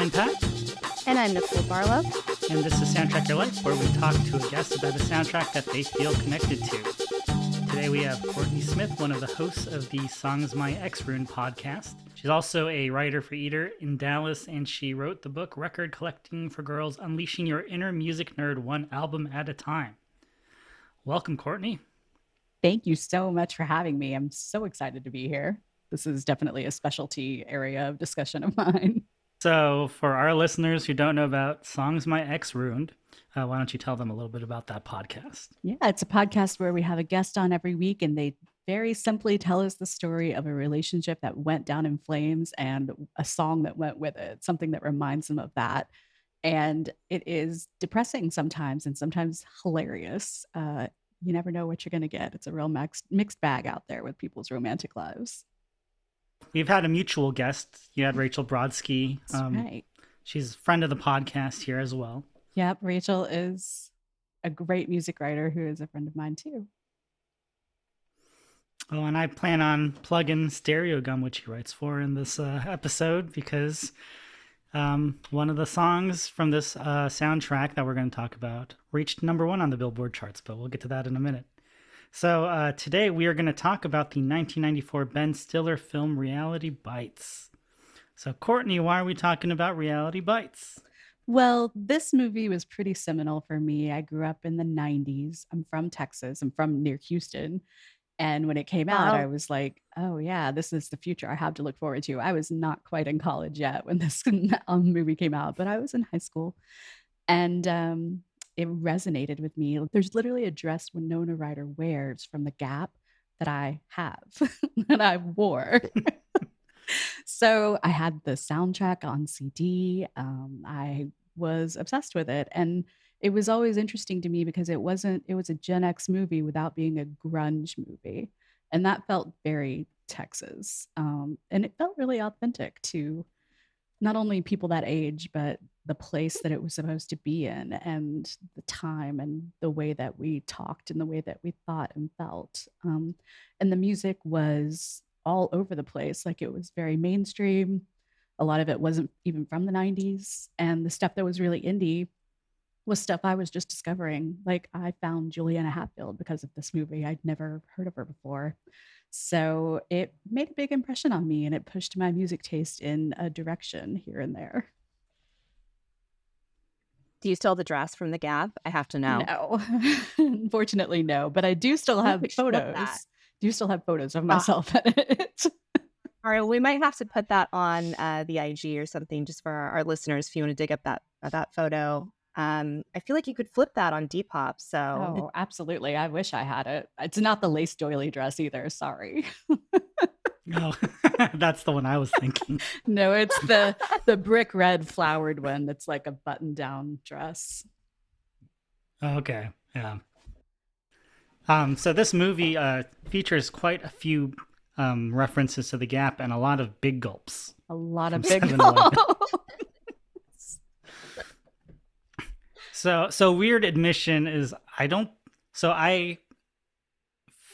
I'm Pat. And I'm Nicole Barlow. And this is Soundtrack Your Life, where we talk to a guest about a soundtrack that they feel connected to. Today we have Courtney Smith, one of the hosts of the Songs My Ex Ruined podcast. She's also a writer for Eater in Dallas, and she wrote the book Record Collecting for Girls Unleashing Your Inner Music Nerd One Album at a Time. Welcome, Courtney. Thank you so much for having me. I'm so excited to be here. This is definitely a specialty area of discussion of mine. So, for our listeners who don't know about Songs My Ex Ruined, uh, why don't you tell them a little bit about that podcast? Yeah, it's a podcast where we have a guest on every week and they very simply tell us the story of a relationship that went down in flames and a song that went with it, something that reminds them of that. And it is depressing sometimes and sometimes hilarious. Uh, you never know what you're going to get. It's a real mixed, mixed bag out there with people's romantic lives. We've had a mutual guest. You had Rachel Brodsky. Um, right. She's a friend of the podcast here as well. Yep. Rachel is a great music writer who is a friend of mine too. Oh, and I plan on plugging Stereogum, which he writes for in this uh, episode, because um, one of the songs from this uh, soundtrack that we're going to talk about reached number one on the Billboard charts, but we'll get to that in a minute. So uh, today we are going to talk about the 1994 Ben Stiller film Reality Bites. So, Courtney, why are we talking about Reality Bites? Well, this movie was pretty seminal for me. I grew up in the 90s. I'm from Texas, I'm from near Houston. And when it came out, I was like, oh, yeah, this is the future I have to look forward to. I was not quite in college yet when this um, movie came out, but I was in high school. And um, it resonated with me. There's literally a dress Winona Ryder wears from the Gap that I have, that I wore. so I had the soundtrack on CD. Um, I was obsessed with it. And it was always interesting to me because it wasn't, it was a Gen X movie without being a grunge movie. And that felt very Texas. Um, and it felt really authentic to not only people that age, but the place that it was supposed to be in and the time and the way that we talked and the way that we thought and felt. Um, and the music was all over the place. Like it was very mainstream. A lot of it wasn't even from the 90s. And the stuff that was really indie was stuff I was just discovering. Like I found Juliana Hatfield because of this movie. I'd never heard of her before. So it made a big impression on me and it pushed my music taste in a direction here and there. Do you still have the dress from the Gap? I have to know. No, unfortunately, no. But I do still have photos. Do you still have photos of ah. myself in it? All right, well, we might have to put that on uh, the IG or something, just for our, our, listeners. If you want to dig up that uh, that photo, um, I feel like you could flip that on Depop. So, oh, absolutely. I wish I had it. It's not the lace doily dress either. Sorry. no, that's the one I was thinking. no, it's the the brick red flowered one. That's like a button down dress. Okay. Yeah. Um, so this movie uh, features quite a few um, references to the Gap and a lot of big gulps. A lot of big gulps. So so weird admission is I don't so I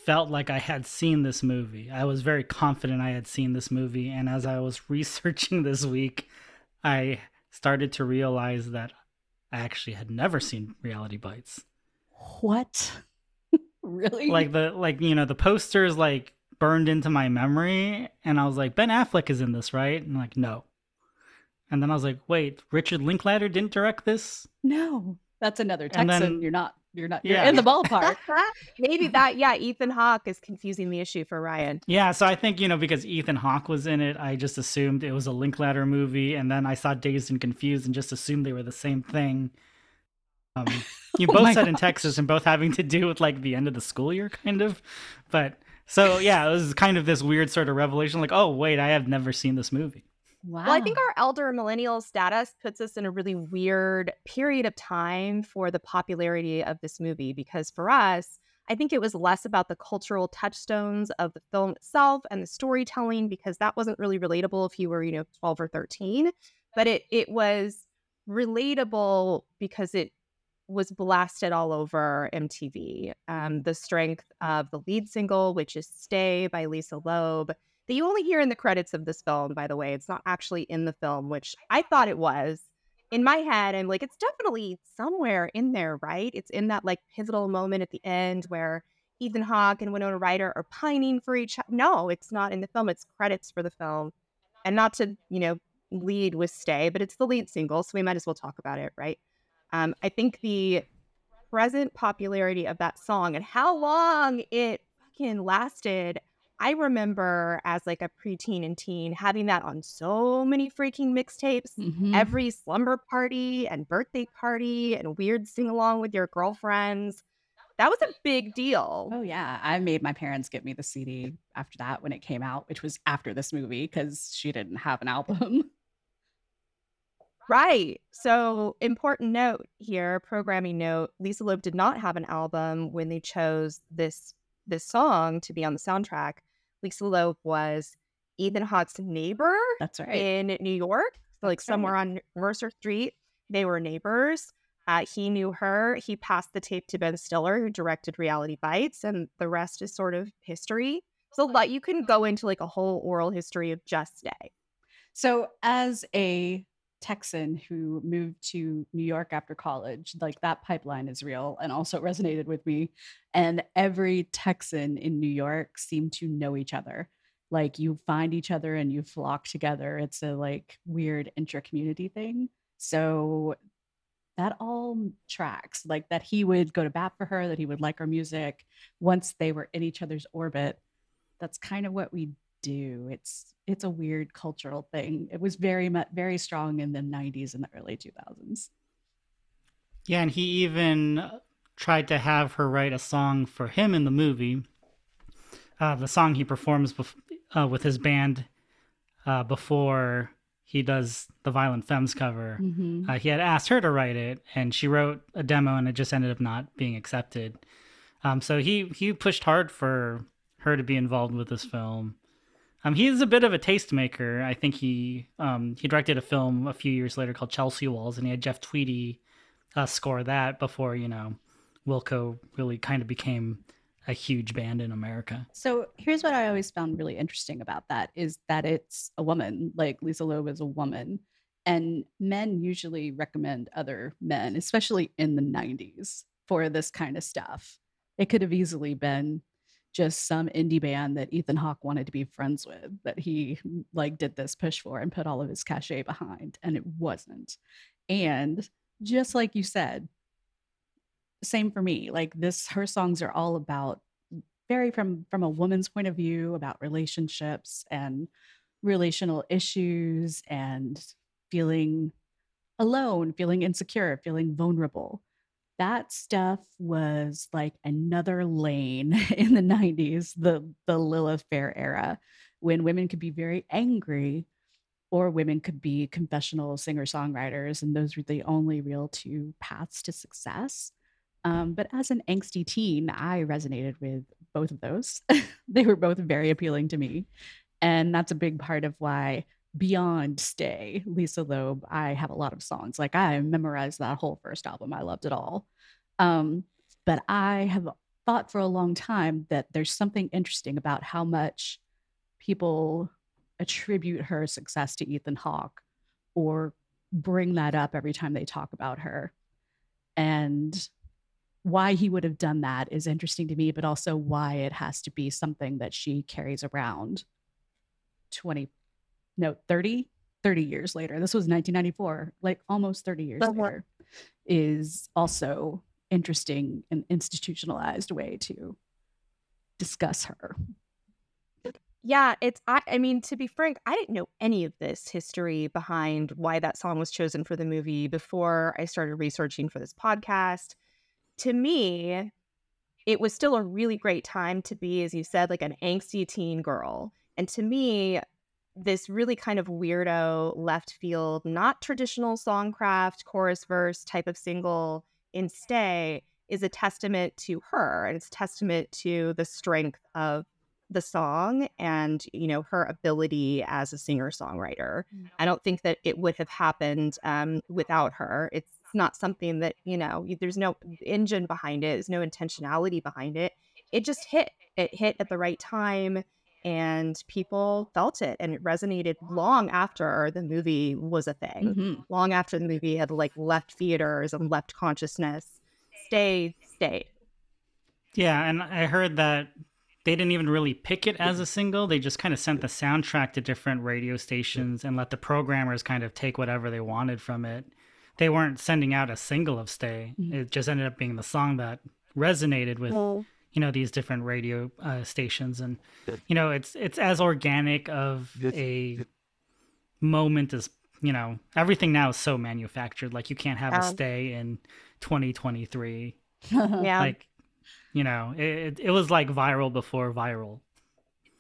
felt like I had seen this movie. I was very confident I had seen this movie and as I was researching this week, I started to realize that I actually had never seen Reality Bites. What? really? Like the like you know the posters like burned into my memory and I was like Ben Affleck is in this, right? And like no. And then I was like, wait, Richard Linklater didn't direct this? No. That's another Texan. Then, you're not you're not you're yeah. in the ballpark. Maybe that yeah, Ethan Hawke is confusing the issue for Ryan. Yeah, so I think, you know, because Ethan Hawke was in it, I just assumed it was a Linklater movie and then I saw Dazed and Confused and just assumed they were the same thing. Um, you oh both set in Texas and both having to do with like the end of the school year kind of. But so yeah, it was kind of this weird sort of revelation like, "Oh, wait, I have never seen this movie." Wow. Well, I think our elder millennial status puts us in a really weird period of time for the popularity of this movie because for us, I think it was less about the cultural touchstones of the film itself and the storytelling because that wasn't really relatable if you were, you know, 12 or 13, but it it was relatable because it was blasted all over MTV. Um, the strength of the lead single, which is "Stay" by Lisa Loeb, that you only hear in the credits of this film, by the way. It's not actually in the film, which I thought it was. In my head, I'm like, it's definitely somewhere in there, right? It's in that like pivotal moment at the end where Ethan Hawke and Winona Ryder are pining for each other. No, it's not in the film. It's credits for the film. And not to, you know, lead with Stay, but it's the lead single, so we might as well talk about it, right? Um, I think the present popularity of that song and how long it fucking lasted. I remember as like a preteen and teen having that on so many freaking mixtapes. Mhm. Every slumber party and birthday party and weird sing along with your girlfriends. That was a big deal. Oh yeah, I made my parents get me the CD after that when it came out, which was after this movie because she didn't have an album. Right. So, important note here, programming note, Lisa Loeb did not have an album when they chose this this song to be on the soundtrack. Lisa Loeb was Ethan Hawke's neighbor That's right. in New York, so like That's right. somewhere on Mercer Street. They were neighbors. Uh, he knew her. He passed the tape to Ben Stiller, who directed Reality Bites, and the rest is sort of history. So, like, you can go into like a whole oral history of Just Stay. So, as a Texan who moved to New York after college, like that pipeline is real and also resonated with me. And every Texan in New York seemed to know each other. Like you find each other and you flock together. It's a like weird intra community thing. So that all tracks like that he would go to bat for her, that he would like her music once they were in each other's orbit. That's kind of what we do. It's it's a weird cultural thing. It was very much very strong in the 90s and the early 2000s. Yeah, and he even tried to have her write a song for him in the movie. Uh, the song he performs bef- uh, with his band uh, before he does the Violent Femmes cover. Mhm. Uh, he had asked her to write it, and she wrote a demo, and it just ended up not being accepted. Um, so he he pushed hard for her to be involved with this film. Um, he is a bit of a tastemaker. I think he um, he directed a film a few years later called Chelsea Walls, and he had Jeff Tweedy uh, score that before you know Wilco really kind of became a huge band in America. So here's what I always found really interesting about that is that it's a woman, like Lisa Loeb is a woman. And men usually recommend other men, especially in the 90s, for this kind of stuff. It could have easily been just some indie band that Ethan Hawke wanted to be friends with that he mm, like did this push for and put all of his cachet behind, and it wasn't. And just like you said, same for me. Like this, her songs are all about mm, very from from a woman's point of view about relationships and relational issues and feeling alone, feeling insecure, feeling vulnerable. That stuff was like another lane in the 90s, the the Lilith Fair era, when women could be very angry or women could be confessional singer-songwriters, and those were the only real two paths to success. Um, but as an angsty teen, I resonated with both of those. they were both very appealing to me. And that's a big part of why beyond Stay, Lisa Loeb, I have a lot of songs. Like I memorized that whole first album. I loved it all. Um, but I have thought for a long time that there's something interesting about how much people attribute her success to Ethan Hawke or bring that up every time they talk about her. And why he would have done that is interesting to me, but also why it has to be something that she carries around 20, no, 30, 30 years later. This was 1994, like almost 30 years Uh-huh. later, is also interesting and institutionalized way to discuss her. Yeah, it's I I mean, to be frank, I didn't know any of this history behind why that song was chosen for the movie before I started researching for this podcast. To me, it was still a really great time to be, as you said, like an angsty teen girl. And to me, this really kind of weirdo left field, not traditional songcraft, chorus verse type of single in Stay is a testament to her and it's a testament to the strength of the song and you know her ability as a singer songwriter i don't think that it would have happened um, without her. It's not something that you know there's no engine behind it there's no intentionality behind it. It just hit. It hit at the right time and people felt it and it resonated long after the movie was a thing. Mhm. Long after the movie had like left theaters and left consciousness. Stay, stay. Yeah, and I heard that they didn't even really pick it as a single. They just kind of sent the soundtrack to different radio stations and let the programmers kind of take whatever they wanted from it. They weren't sending out a single of Stay. Mhm. It just ended up being the song that resonated with Well, you know these different radio uh, stations and you know it's it's as organic of a moment as you know everything now is so manufactured like you can't have a stay in 2023 yeah. like you know it, it, it was like viral before viral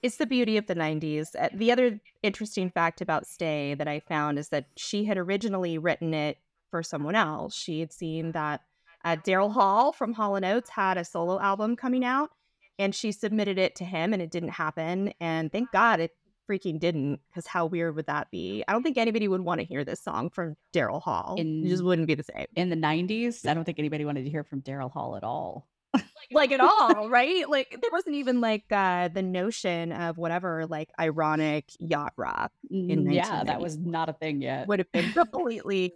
it's the beauty of the 90s. Uh, The other interesting fact about Stay that I found is that she had originally written it for someone else. She had seen that uh, Daryl Hall from Hall & Oates had a solo album coming out, and she submitted it to him, and it didn't happen. And thank God it freaking didn't, because how weird would that be? I don't think anybody would want to hear this song from Daryl Hall. In- it just wouldn't be the same. In the 90s, I don't think anybody wanted to hear from Daryl Hall at all. like at all, right? Like there wasn't even like uh the notion of whatever like ironic yacht rock In Mm, yeah, that was not a thing yet. would have been completely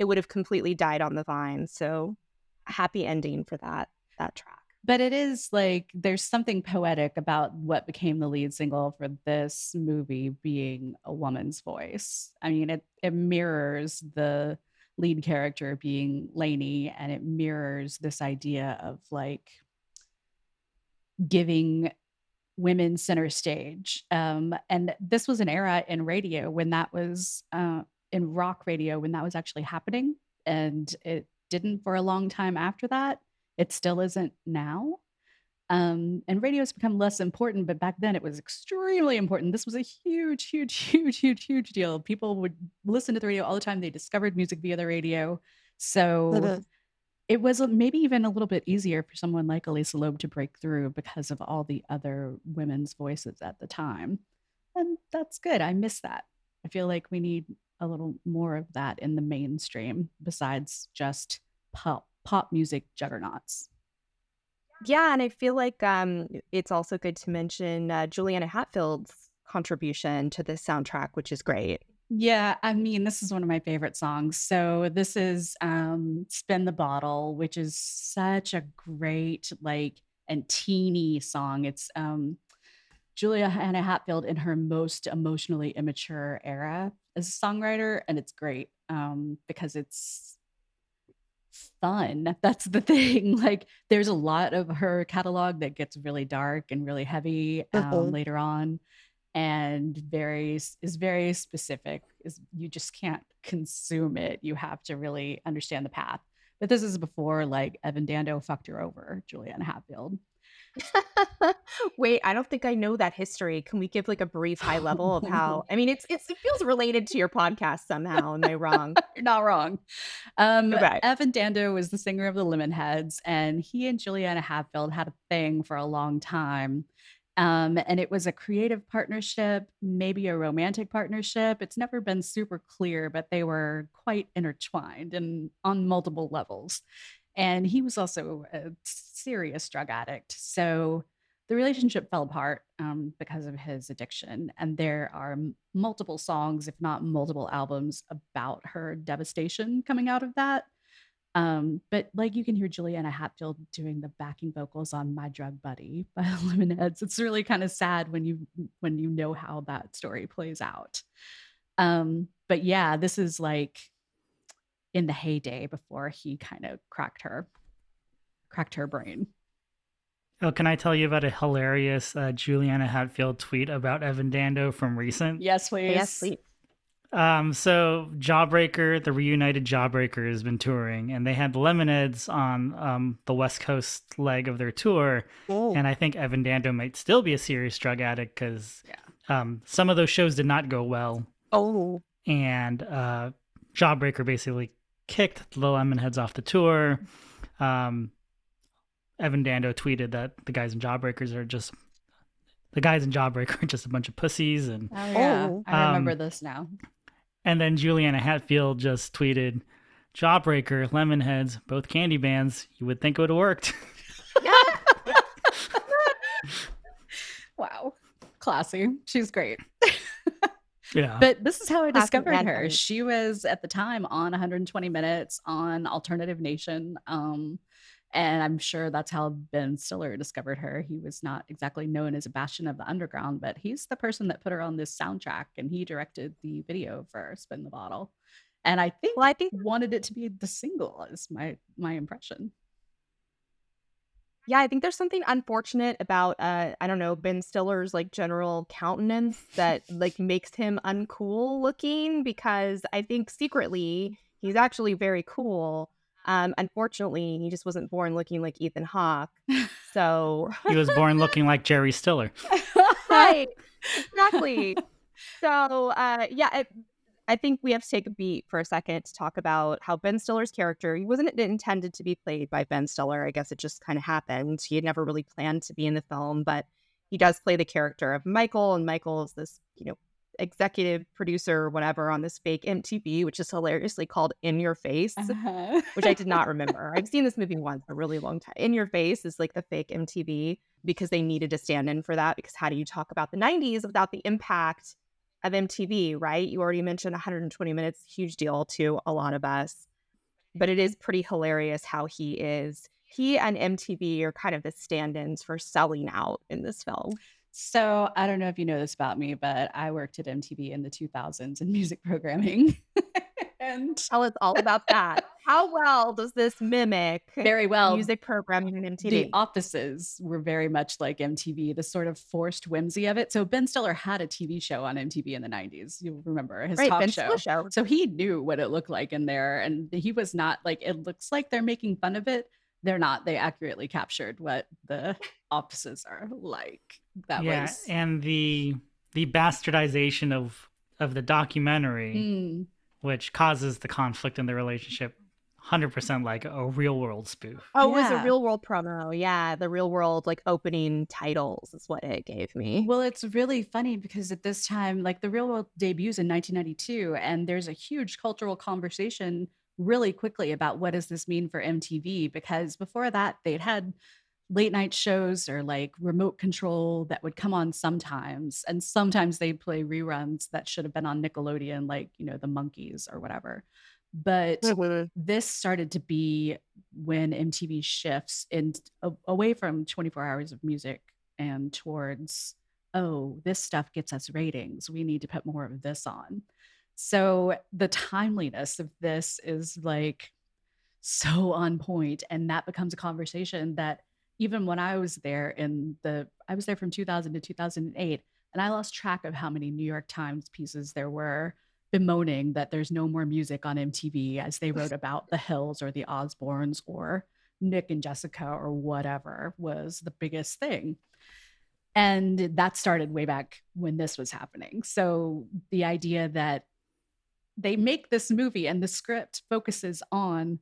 it would have completely died on the vine. So happy ending for that that track. but it is like there's something poetic about what became the lead single for this movie being a woman's voice. I mean, it it mirrors the lead character being Lainey, and it mirrors this idea of like giving women center stage. Um, and this was an era in radio when that was uh, in rock radio when that was actually happening, and it didn't for a long time after that. It still isn't now. Um, and radio has become less important, but back then it was extremely important. This was a huge, huge, huge, huge, huge deal. People would listen to the radio all the time. They discovered music via the radio. So it was maybe even a little bit easier for someone like Elisa Loeb to break through because of all the other women's voices at the time. And that's good. I miss that. I feel like we need a little more of that in the mainstream besides just pop pop music juggernauts. Yeah, and I feel like um it's also good to mention uh, Juliana Hatfield's contribution to this soundtrack, which is great. Yeah, I mean, this is one of my favorite songs. So this is um Spin the Bottle, which is such a great like and teeny song. It's um Juliana Hatfield in her most emotionally immature era as a songwriter, and it's great um, because it's fun. That's the thing. Like, there's a lot of her catalog that gets really dark and really heavy um, Mhm. later on, and very is very specific. Is you just can't consume it. You have to really understand the path. But this is before like Evan Dando fucked her over, Juliana Hatfield. Wait, I don't think I know that history. Can we give like a brief high level of how? I mean, it's, it's it feels related to your podcast somehow. Am I wrong? You're not wrong. Um, Okay. Evan Dando was the singer of the Lemonheads, and he and Juliana Hatfield had a thing for a long time. Um, and it was a creative partnership, maybe a romantic partnership. It's never been super clear, but they were quite intertwined and on multiple levels. And he was also a serious drug addict. So the relationship fell apart um, because of his addiction. And there are multiple songs, if not multiple albums, about her devastation coming out of that. Um, but like you can hear Juliana Hatfield doing the backing vocals on "My Drug Buddy" by Lemonheads. It's really kind of sad when you when you know how that story plays out. Um, but yeah, this is like in the heyday before he kind of cracked her, cracked her brain. oh can i tell you about a hilarious uh, juliana hatfield tweet about evan dando from recent Yes, please. yes, sleep. Um, so Jawbreaker, the reunited Jawbreaker, has been touring, and they had the Lemonheads on um the West Coast leg of their tour, and I think Evan Dando might still be a serious drug addict because yeah. um some of those shows did not go well, Oh, and uh, Jawbreaker basically kicked the Little Lemonheads off the tour. Um, Evan Dando tweeted that the guys in Jawbreakers are just the guys in Jawbreaker are just a bunch of pussies, and Oh yeah, Oh. I remember Um, this now. And then Juliana Hatfield just tweeted, Jawbreaker, Lemonheads, both candy bands. You would think it would have worked. Wow. Classy. She's great. Yeah. But this is how I discovered Mad her. Men. She was at the time on 120 Minutes on Alternative Nation. Um, and I'm sure that's how Ben Stiller discovered her. He was not exactly known as a bastion of the underground, but he's the person that put her on this soundtrack and he directed the video for Spin the Bottle. And I think Well, I think wanted it to be the single is my my impression. Yeah, I think there's something unfortunate about uh I don't know, Ben Stiller's like general countenance that like makes him uncool looking because I think secretly he's actually very cool. Um unfortunately, he just wasn't born looking like Ethan Hawke. So he was born looking like Jerry Stiller. right. Exactly. So uh yeah, I, I think we have to take a beat for a second to talk about how Ben Stiller's character, he wasn't intended to be played by Ben Stiller. I guess it just kind of happened. He had never really planned to be in the film, but he does play the character of Michael, and Michael is this, you know, executive producer or whatever on this fake MTV, which is hilariously called In Your Face, Uh-huh. which I did not remember. I've seen this movie once, a really long time. In Your Face is like the fake MTV because they needed to stand in for that. Because how do you talk about the 90s without the impact of MTV, right? You already mentioned 120 minutes, huge deal to a lot of us. But it is pretty hilarious how he is. He and MTV are kind of the stand ins for selling out in this film. So I don't know if you know this about me, but I worked at MTV in the 2000s in music programming. and Tell us all about that. How well does this mimic very well, music programming in MTV? the offices were very much like MTV, the sort of forced whimsy of it. So Ben Stiller had a TV show on MTV in the 90s. You remember his right, talk Ben show. Stiller show. So he knew what it looked like in there. And he was not like, it looks like they're making fun of it. They're not. They accurately captured what the offices are like. That yeah, was. and the the bastardization of of the documentary, Mm, which causes the conflict in the relationship, hundred percent like a real world spoof. Oh, it was a real world promo. Yeah, the real world like opening titles is what it gave me. Well, it's really funny because at this time, like the real world debuts in 1992, and there's a huge cultural conversation really quickly about what does this mean for MTV? Because before that, they'd had late night shows or like remote control that would come on sometimes, and sometimes they'd play reruns that should have been on Nickelodeon, like you know the Monkees or whatever. But mm-hmm. this started to be when MTV shifts in a- away from 24 hours of music and towards oh this stuff gets us ratings. We need to put more of this on. So the timeliness of this is like so on point and that becomes a conversation that even when i was there in the i was there from 2000 to 2008 and i lost track of how many new york times pieces there were bemoaning that there's no more music on MTV as they wrote about the Hills or the Osbournes or Nick and Jessica or whatever was the biggest thing. And that started way back when this was happening. So the idea that they make this movie and the script focuses on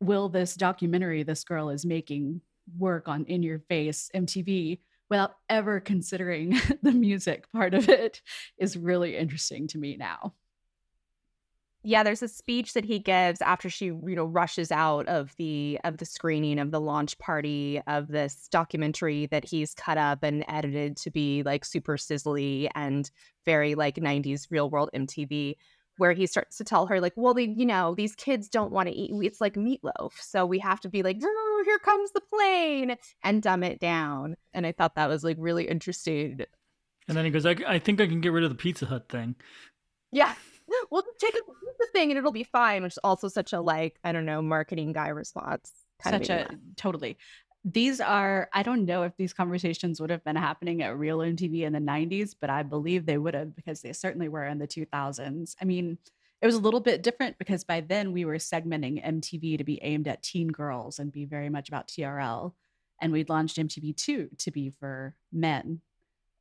will this documentary this girl is making work on In Your Face MTV without ever considering the music part of it is really interesting to me now. yeah, there's a speech that he gives after she, you know, rushes out of the of the screening of the launch party of this documentary that he's cut up and edited to be like super sizzly and very like 90s real world MTV where he starts to tell her like, well, they, you know, these kids don't want to eat. It's like meatloaf, so we have to be like, "Oh, here comes the plane, and dumb it down. And I thought that was like really interesting. And then he goes, I, I think I can get rid of the Pizza Hut thing. Yeah, we'll just take it, the thing, and it'll be fine. Which is also such a like, I don't know, marketing guy response. Kind Such of a totally. These are, I don't know if these conversations would have been happening at real MTV in the 90s, but I believe they would have because they certainly were in the 2000s. I mean, it was a little bit different because by then we were segmenting MTV to be aimed at teen girls and be very much about TRL. And we'd launched MTV2 to be for men,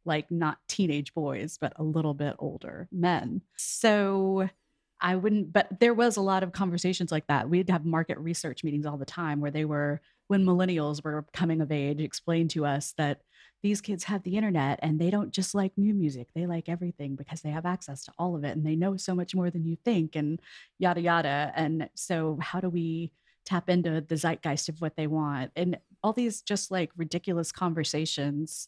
like not teenage boys, but a little bit older men. So I wouldn't, but there was a lot of conversations like that. We'd have market research meetings all the time where they were, when millennials were coming of age, explained to us that these kids have the internet and they don't just like new music. They like everything because they have access to all of it and they know so much more than you think and yada, yada. And so, how do we tap into the zeitgeist of what they want? And all these just like ridiculous conversations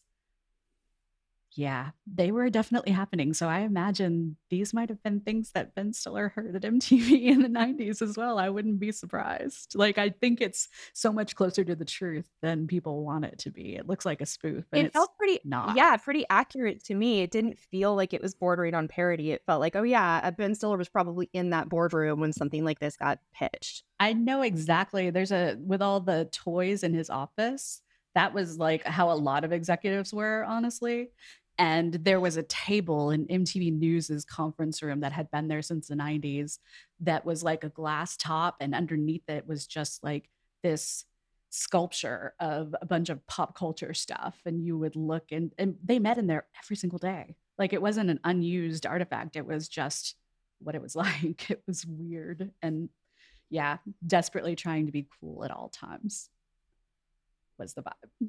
Yeah, they were definitely happening. So I imagine these might have been things that Ben Stiller heard at MTV in the 90s as well. I wouldn't be surprised. Like, I think it's so much closer to the truth than people want it to be. It looks like a spoof. It it's felt pretty, not. yeah, pretty accurate to me. It didn't feel like it was bordering on parody. It felt like, oh yeah, Ben Stiller was probably in that boardroom when something like this got pitched. I know exactly. There's a, with all the toys in his office, that was like how a lot of executives were, honestly and there was a table in MTV News's conference room that had been there since the 90s that was like a glass top and underneath it was just like this sculpture of a bunch of pop culture stuff and you would look and, and they met in there every single day. Like it wasn't an unused artifact it was just what it was like. It was weird and yeah desperately trying to be cool at all times was the vibe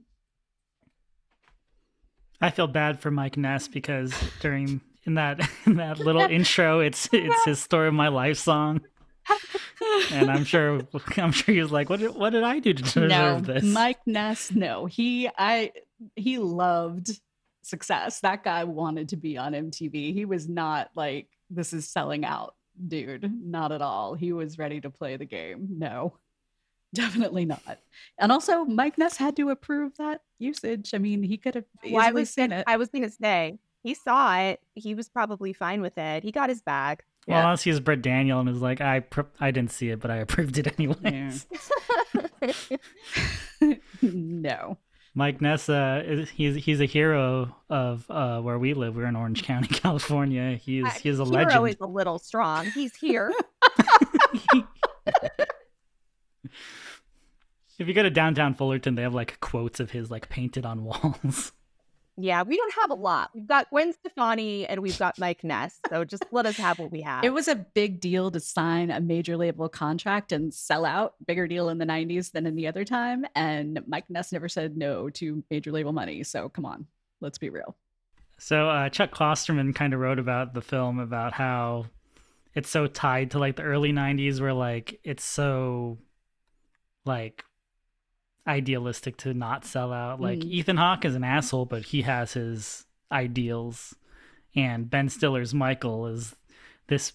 I feel bad for Mike Ness because during in that in that little intro, it's it's his story of my life song. and I'm sure I'm sure he was like, "What did what did I do to deserve no, this?" Mike Ness, no, he I he loved success. That guy wanted to be on MTV. He was not like this is selling out, dude. Not at all. He was ready to play the game. No. Definitely not. And also, Mike Ness had to approve that usage. I mean, he could have Well, I was seen gonna, it. I was gonna say he saw it. He was probably fine with it. He got his bag. Well, Yeah. unless he's Brett Daniel and is like, I pr- I didn't see it, but I approved it anyways. no. Mike Ness, uh, is, he's he's a hero of uh, where we live. We're in Orange County, California. He's Uh, he's a Hero legend. is a little strong. He's here. If you go to downtown Fullerton, they have like quotes of his like painted on walls. yeah, we don't have a lot. We've got Gwen Stefani and we've got Mike Ness. So just let us have what we have. It was a big deal to sign a major label contract and sell out. Bigger deal in the 90s than any other time. And Mike Ness never said no to major label money. So come on, let's be real. So uh, Chuck Klosterman kind of wrote about the film about how it's so tied to like the early '90s, where like it's so like idealistic to not sell out. Like Mhm. Ethan Hawke is an asshole, but he has his ideals, and Ben Stiller's Michael is this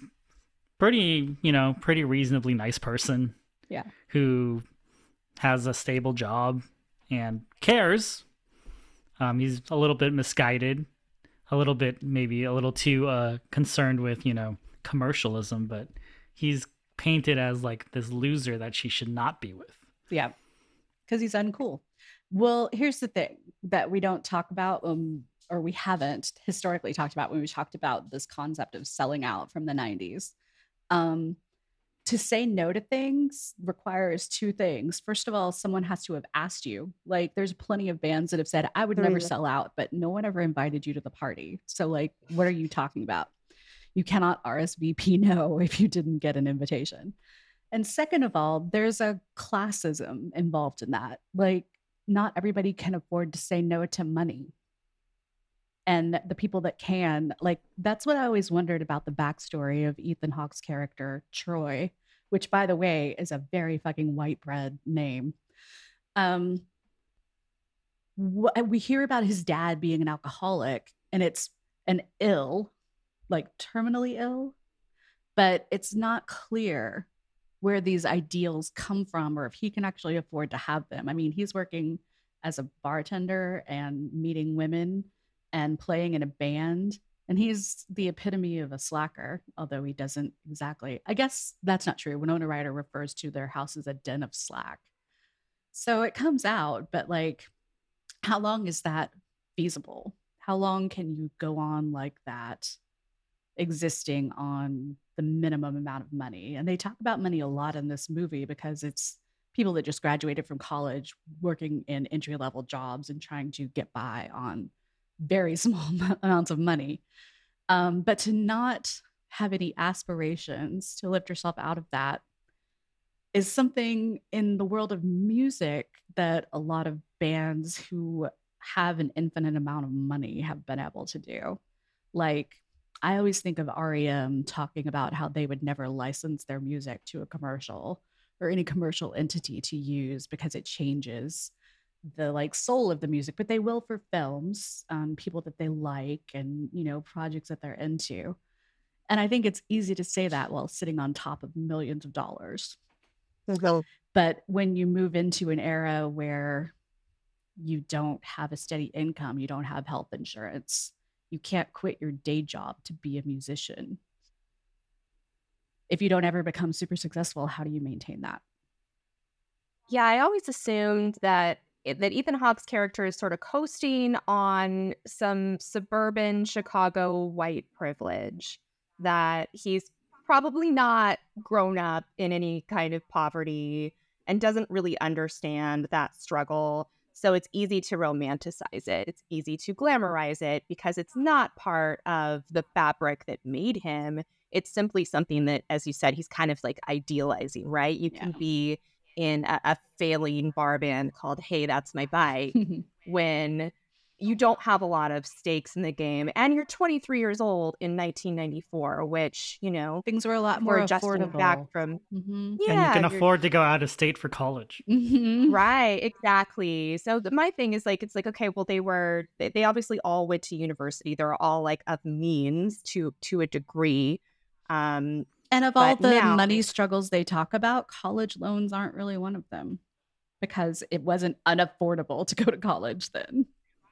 pretty, you know, pretty reasonably nice person. Yeah. Who has a stable job and cares. Um, he's a little bit misguided, a little bit maybe a little too uh, concerned with you know commercialism, but he's painted as like this loser that she should not be with. Yeah. Because he's uncool. Well, here's the thing that we don't talk about, um, or we haven't historically talked about when we talked about this concept of selling out from the 90s. Um, to say no to things requires two things. First of all, someone has to have asked you. Like, there's plenty of bands that have said, I would never sell out, but no one ever invited you to the party. So, like, what are you talking about? You cannot RSVP no if you didn't get an invitation. And second of all, there's a classism involved in that. Like, not everybody can afford to say no to money. And the people that can, like, that's what I always wondered about the backstory of Ethan Hawke's character, Troy, which, by the way, is a very fucking white bread name. Um, we hear about his dad being an alcoholic, and it's an ill, like terminally ill, but it's not clear where these ideals come from or if he can actually afford to have them. I mean, he's working as a bartender and meeting women and playing in a band. And he's the epitome of a slacker, although he doesn't exactly. I guess that's not true. Winona Ryder refers to their house as a den of slack. So it comes out, but like, how long is that feasible? How long can you go on like that, existing on the minimum amount of money? And they talk about money a lot in this movie because it's people that just graduated from college working in entry level jobs and trying to get by on very small amounts of money. Um, but to not have any aspirations to lift yourself out of that is something in the world of music that a lot of bands who have an infinite amount of money have been able to do. Like, I always think of REM talking about how they would never license their music to a commercial or any commercial entity to use because it changes the like soul of the music, but they will for films, um, people that they like, and you know projects that they're into. And I think it's easy to say that while sitting on top of millions of dollars. But when you move into an era where you don't have a steady income, you don't have health insurance, you can't quit your day job to be a musician. If you don't ever become super successful, how do you maintain that? Yeah, I always assumed that that Ethan Hawke's character is sort of coasting on some suburban Chicago white privilege that he's probably not grown up in any kind of poverty and doesn't really understand that struggle. So it's easy to romanticize it. It's easy to glamorize it because it's not part of the fabric that made him. It's simply something that, as you said, he's kind of like idealizing, right? You can be in a, a failing bar band called Hey, That's My Bike when you don't have a lot of stakes in the game and you're 23 years old in 1994 which you know things were a lot more affordable back from mm-hmm. yeah and you can afford to go out of state for college. Mm-hmm. right exactly. So the, my thing is like it's like okay well they were they, they obviously all went to university. They're all like of means to to a degree um and of all the now, money struggles they talk about college loans aren't really one of them because it wasn't unaffordable to go to college then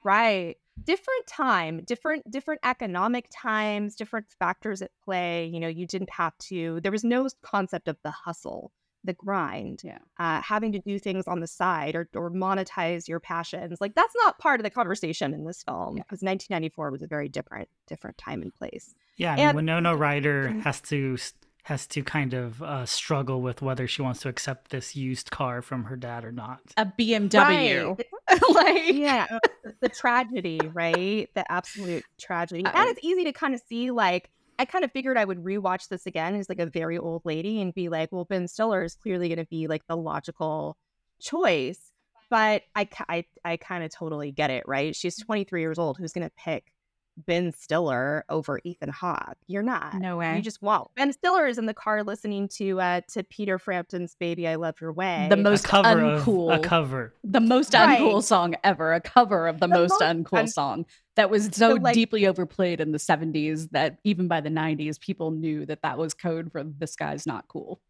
Right. Different time, different different economic times, different factors at play. You know, you didn't have to. There was no concept of the hustle, the grind, yeah, uh, having to do things on the side or or monetize your passions. Like that's not part of the conversation in this film because yeah. 1994 was a very different different time and place. Yeah, I mean, and, Winona Ryder has to has to kind of uh, struggle with whether she wants to accept this used car from her dad or not. A BMW. Right. like yeah, the tragedy, right? The absolute tragedy. Uh, and it's easy to kind of see like I kind of figured I would rewatch this again as like a very old lady and be like, well, Ben Stiller is clearly going to be like the logical choice. But I, I, I kind of totally get it, right? She's 23 years old. Who's going to pick Ben Stiller over Ethan Hawke. You're not. No way. You just won't. Ben Stiller is in the car listening to uh to Peter Frampton's "Baby I Love Your Way." The most cover uncool, a cover, the most right. uncool song ever. A cover of the, the most, most, uncool un- song that was so, so like, deeply overplayed in the '70s that even by the '90s, people knew that that was code for this guy's not cool.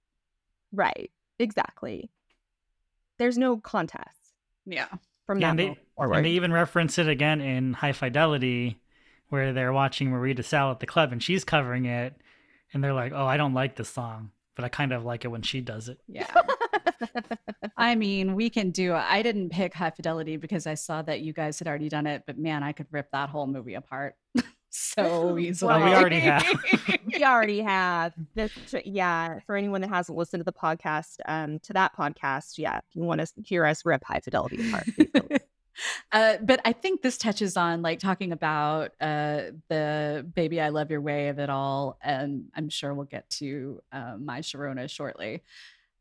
Right. Exactly. There's no contest. Yeah. From yeah, that and they, and they even reference it again in High Fidelity where they're watching Marie DeSalle at the club and she's covering it and they're like, "Oh, I don't like this song, but I kind of like it when she does it." Yeah. I mean, we can do I didn't pick High Fidelity because I saw that you guys had already done it, but man, I could rip that whole movie apart. so easily. Well, we already have. we already have. This, yeah, for anyone that hasn't listened to the podcast, um, to that podcast, yeah, if you want to hear us rip High Fidelity apart. Uh, but I think this touches on like talking about uh, the "Baby I Love Your Way" of it all, and I'm sure we'll get to uh, My Sharona shortly.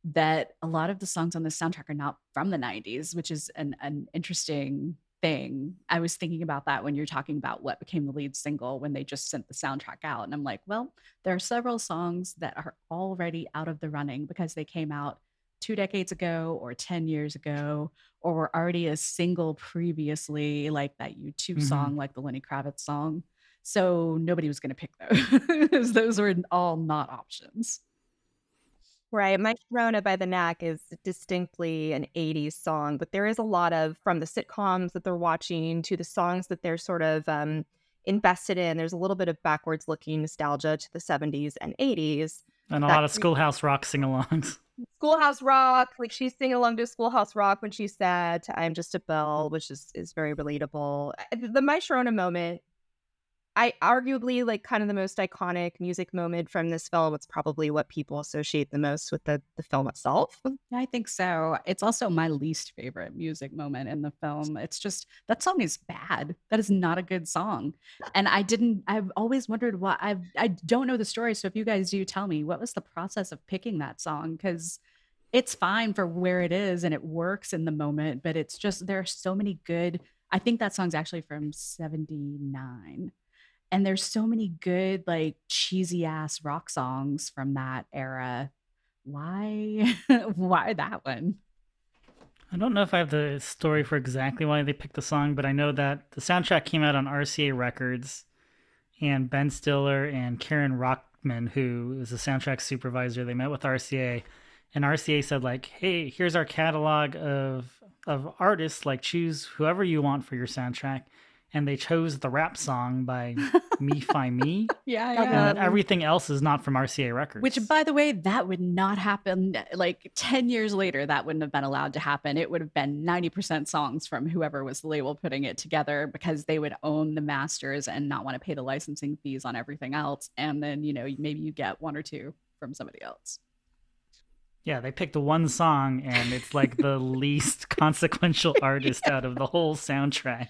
That a lot of the songs on the soundtrack are not from the '90s, which is an an interesting thing. I was thinking about that when you're talking about what became the lead single when they just sent the soundtrack out, and I'm like, well, there are several songs that are already out of the running because they came out two decades ago or 10 years ago or were already a single previously like that U2 mm-hmm. song like the lenny kravitz song. So nobody was going to pick those. Those were all not options. Right my sharona by the knack is distinctly an 80s song but there is a lot of from the sitcoms that they're watching to the songs that they're sort of um, invested in there's a little bit of backwards looking nostalgia to the 70s and 80s and a lot of schoolhouse rock sing-alongs Schoolhouse Rock, like she's singing along to Schoolhouse Rock when she's sad I'm Just a Bill, which is is very relatable. The My Sharona moment, I arguably like kind of the most iconic music moment from this film. It's probably what people associate the most with the the film itself. I think so. It's also my least favorite music moment in the film. It's just that song is bad. That is not a good song. And I didn't I've always wondered why I I don't know the story. So if you guys do tell me, what was the process of picking that song? Because it's fine for where it is and it works in the moment, but it's just there are so many good I think that song's actually from 79 and there's so many good like cheesy ass rock songs from that era why why that one I don't know if I have the story for exactly why they picked the song, but I know that the soundtrack came out on RCA Records, and Ben Stiller and Karyn Rachtman, who is the soundtrack supervisor, they met with RCA, and RCA said like, "Hey, here's our catalog of of artists. Like, choose whoever you want for your soundtrack." And they chose the rap song by Me Phi Me. Yeah, yeah. And everything else is not from RCA Records. Which, by the way, that would not happen. Like 10 years later, that wouldn't have been allowed to happen. It would have been 90% songs from whoever was the label putting it together because they would own the masters and not want to pay the licensing fees on everything else. And then, you know, maybe you get one or two from somebody else. Yeah, they picked the one song and it's like the least consequential artist out of the whole soundtrack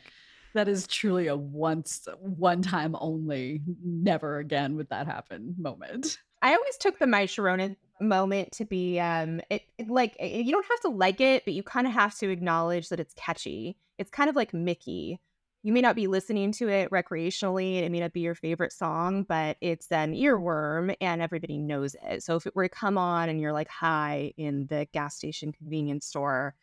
that is truly a once one time only never again would that happen moment. I always took the my sharona moment to be um it, it like it, you don't have to like it but you kind of have to acknowledge that it's catchy. It's kind of like mickey. You may not be listening to it recreationally and it may not be your favorite song but it's an earworm and everybody knows it. So if it were to come on and you're like high in the gas station convenience store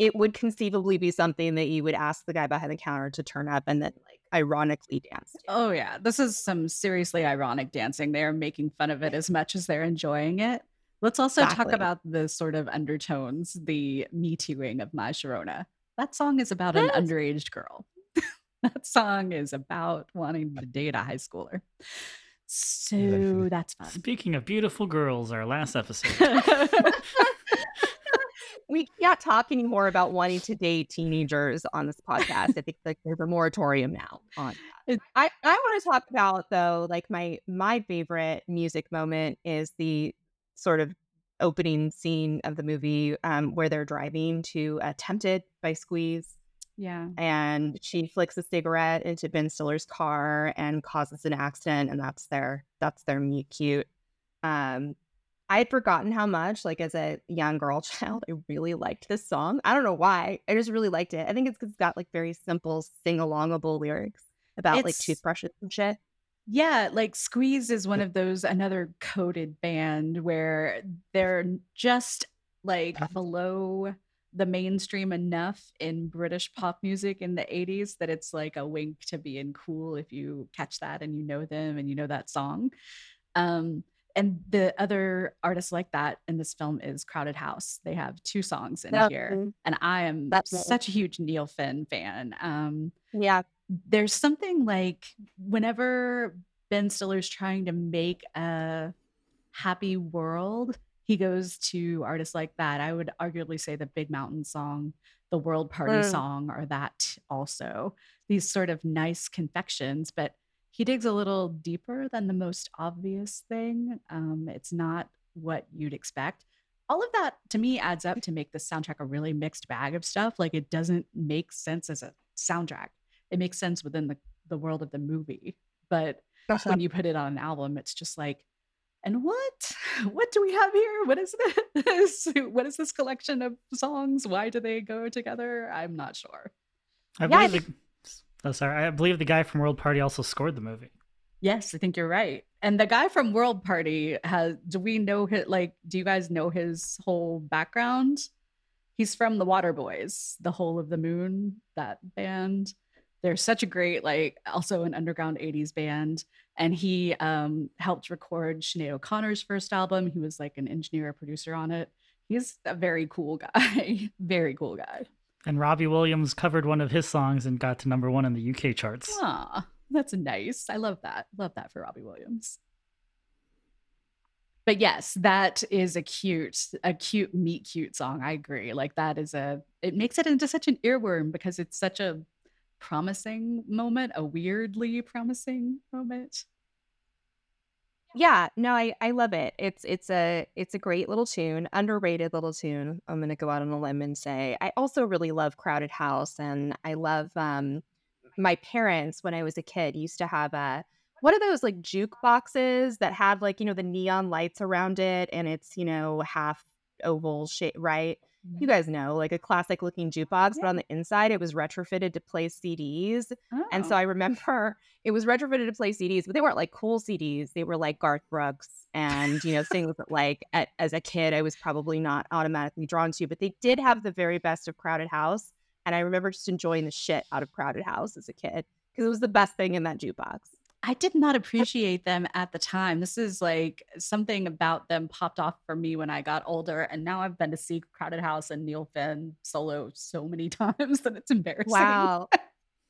it would conceivably be something that you would ask the guy behind the counter to turn up and then like ironically dance. To. Oh yeah, this is some seriously ironic dancing. They're making fun of it as much as they're enjoying it. Let's also exactly. talk about the sort of undertones, the me tooing of My Sharona. That song is about an underage girl. that song is about wanting to date a high schooler. So that's fun. Speaking of beautiful girls, our last episode we can't talk anymore about wanting to date teenagers on this podcast. I think like there's a moratorium now on that. I, I want to talk about though, like my my favorite music moment is the sort of opening scene of the movie um, where they're driving to uh, Tempted by Squeeze. Yeah. And she flicks a cigarette into Ben Stiller's car and causes an accident, and that's their that's their meet cute. Um, I had forgotten how much, like as a young girl child, I really liked this song. I don't know why. I just really liked it. I think it's because it's got like very simple, sing alongable lyrics about it's, like toothbrushes and shit. Yeah, like Squeeze is one of those another coded band where they're just like below the mainstream enough in British pop music in the 80s that it's like a wink to being cool if you catch that and you know them and you know that song. Um, and the other artists like that in this film is Crowded House. They have two songs in here, and I am That's such a huge Neil Finn fan. Um, yeah, there's something like whenever Ben Stiller's trying to make a happy world, he goes to artists like that. I would arguably say the Big Mountain song, the World Party mm. song, are that also. These sort of nice confections, but he digs a little deeper than the most obvious thing. Um, it's not what you'd expect. All of that to me adds up to make the soundtrack a really mixed bag of stuff. Like it doesn't make sense as a soundtrack. It makes sense within the, the world of the movie. But That's when you put it on an album, it's just like, and what? What do we have here? What is this? what is this collection of songs? Why do they go together? I'm not sure. I yeah, I Oh, sorry. I believe the guy from World Party also scored the movie. Yes, I think you're right. And the guy from World Party has. Do we know his? Like, do you guys know his whole background? He's from the Waterboys, the Whole of the Moon, that band. They're such a great, like, also an underground '80s band. And he um, helped record Sinead O'Connor's first album. He was like an engineer, producer on it. He's a very cool guy. very cool guy. And Robbie Williams covered one of his songs and got to number one in the UK charts. Ah, that's nice. I love that. Love that for Robbie Williams. But yes, that is a cute, a cute meet cute song. I agree. Like that is a it makes it into such an earworm because it's such a promising moment, a weirdly promising moment yeah no i i love it. It's it's a it's a great little tune underrated little tune. I'm gonna go out on a limb and say i also really love crowded house and i love um my parents when i was a kid used to have a what are those like jukeboxes that have like you know the neon lights around it and it's you know half oval shape right you guys know, like a classic looking jukebox, but on the inside it was retrofitted to play CDs. And so Oh. I remember it was retrofitted to play CDs, but they weren't like cool CDs. They were like Garth Brooks and, you know, things that like at, as a kid I was probably not automatically drawn to, but they did have the very best of Crowded House. And I remember just enjoying the shit out of Crowded House as a kid because it was the best thing in that jukebox. I did not appreciate them at the time. This is like something about them popped off for me when I got older. And now I've been to see Crowded House and Neil Finn solo so many times that it's embarrassing. Wow.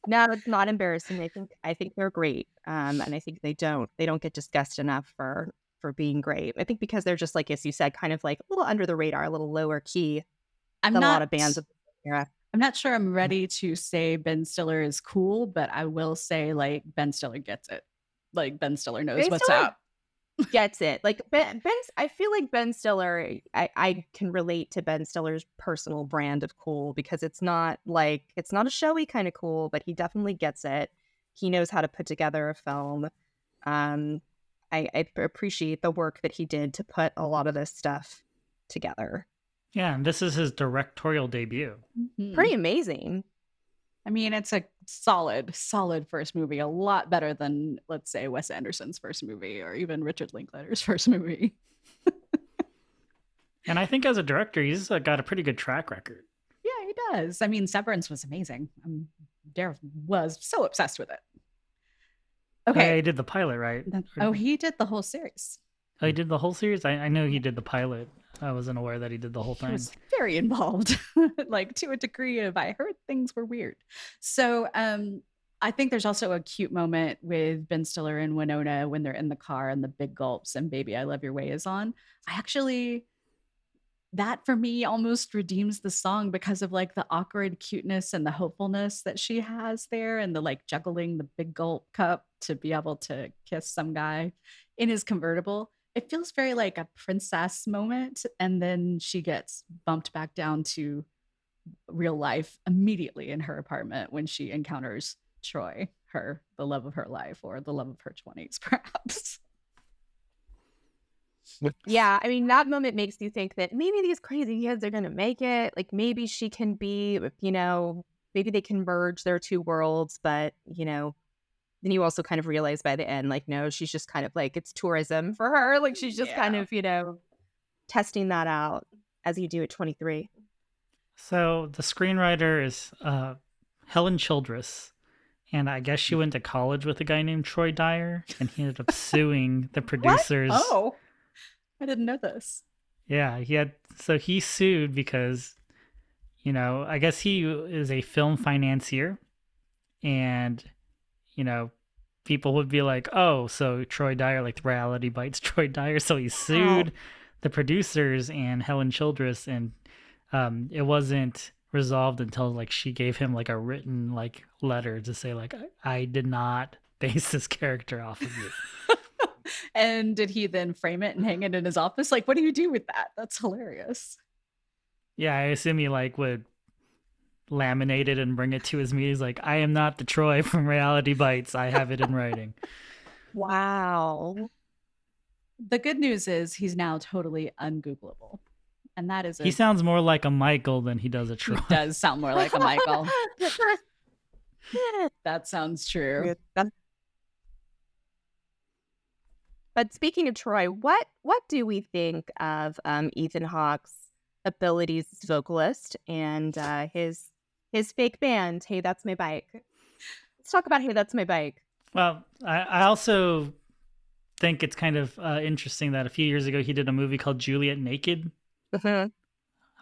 No, it's not embarrassing. I think I think they're great. Um, and I think they don't they don't get discussed enough for for being great. I think because they're just like as you said, kind of like a little under the radar, a little lower key I'm than not a lot of bands of the era. I'm not sure I'm ready to say Ben Stiller is cool, but I will say like Ben Stiller gets it. Like Ben Stiller knows Ben what's Stiller up. Gets it. Like Ben, ben I feel like Ben Stiller, I, I can relate to Ben Stiller's personal brand of cool because it's not like it's not a showy kind of cool, but he definitely gets it. He knows how to put together a film. Um, I, I appreciate the work that he did to put a lot of this stuff together. Yeah, and this is his directorial debut. Mhm. Pretty amazing. I mean, it's a solid, solid first movie. A lot better than, let's say, Wes Anderson's first movie or even Richard Linklater's first movie. And I think as a director, he's got a pretty good track record. Yeah, he does. I mean, Severance was amazing. Um, Dare was so obsessed with it. Yeah, Okay. he did the pilot, right? Then- Oh, he did the whole series. Oh, he did the whole series. I, I know he did the pilot. I wasn't aware that he did the whole He thing. was very involved, like to a degree of I heard things were weird. So um I think there's also a cute moment with Ben Stiller and Winona when they're in the car and the big gulps and Baby I Love Your Way is on. I actually that for me almost redeems the song because of like the awkward cuteness and the hopefulness that she has there and the like juggling the big gulp cup to be able to kiss some guy in his convertible. It feels very like a princess moment. And then she gets bumped back down to real life immediately in her apartment when she encounters Troy, her, the love of her life or the love of her 20s, perhaps. Yeah, I mean that moment makes you think that maybe these crazy kids are gonna make it. Like maybe she can be, you know, maybe they can merge their two worlds, but you know, then you also kind of realize by the end, like, no, she's just kind of like it's tourism for her. Like she's just kind of, you know, testing that out as you do at 23. So the screenwriter is uh, Helen Childress, and I guess she went to college with a guy named Troy Dyer, and he ended up suing the producers. Oh, I didn't know this. Yeah, he had so he sued because, you know, I guess he is a film financier, and you know, people would be like, "Oh, so Troy Dyer, like the Reality Bites Troy Dyer," so he sued the producers and Helen Childress, and um, it wasn't resolved until like she gave him like a written like letter to say like I, I did not base this character off of you. and did he then frame it and hang it in his office? Like, what do you do with that? That's hilarious. Yeah, I assume he like would laminate it and bring it to his meetings. Like, I am not the Troy from Reality Bites. I have it in writing. Wow. The good news is he's now totally ungoogleable. And that is a, He sounds more like a Michael than he does a he Troy. does sound more like a Michael. that sounds true. But speaking of Troy, what what do we think of um, Ethan Hawke's abilities as vocalist and uh, his his fake band? Hey, that's my bike. Let's talk about Hey, that's my bike. Well, I, I also think it's kind of uh, interesting that a few years ago he did a movie called Juliet Naked. Mhm.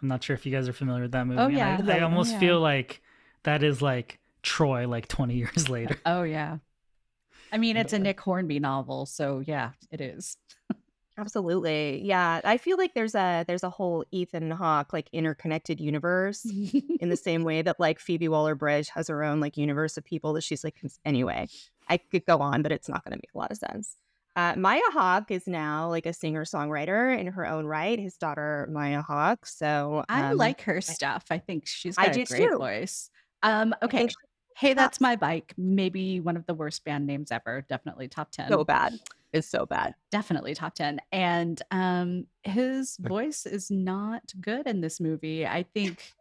I'm not sure if you guys are familiar with that movie. Oh, and yeah. I, I Yeah. almost Yeah. feel like that is like Troy, like 20 years later. Oh yeah. I mean, it's a Nick Hornby novel, so yeah, it is. Absolutely, yeah. I feel like there's a there's a whole Ethan Hawke like interconnected universe in the same way that like Phoebe Waller Bridge has her own like universe of people that she's like. Anyway, I could go on, but it's not going to make a lot of sense. Uh, Maya Hawke is now like a singer songwriter in her own right. His daughter Maya Hawke. So I um, like her stuff. I think she's I got a do great too. voice. Um, okay. Hey, that's my bike. Maybe one of the worst band names ever. Definitely top 10. so bad. Is so bad. Definitely top 10. And um his voice is not good in this movie. I think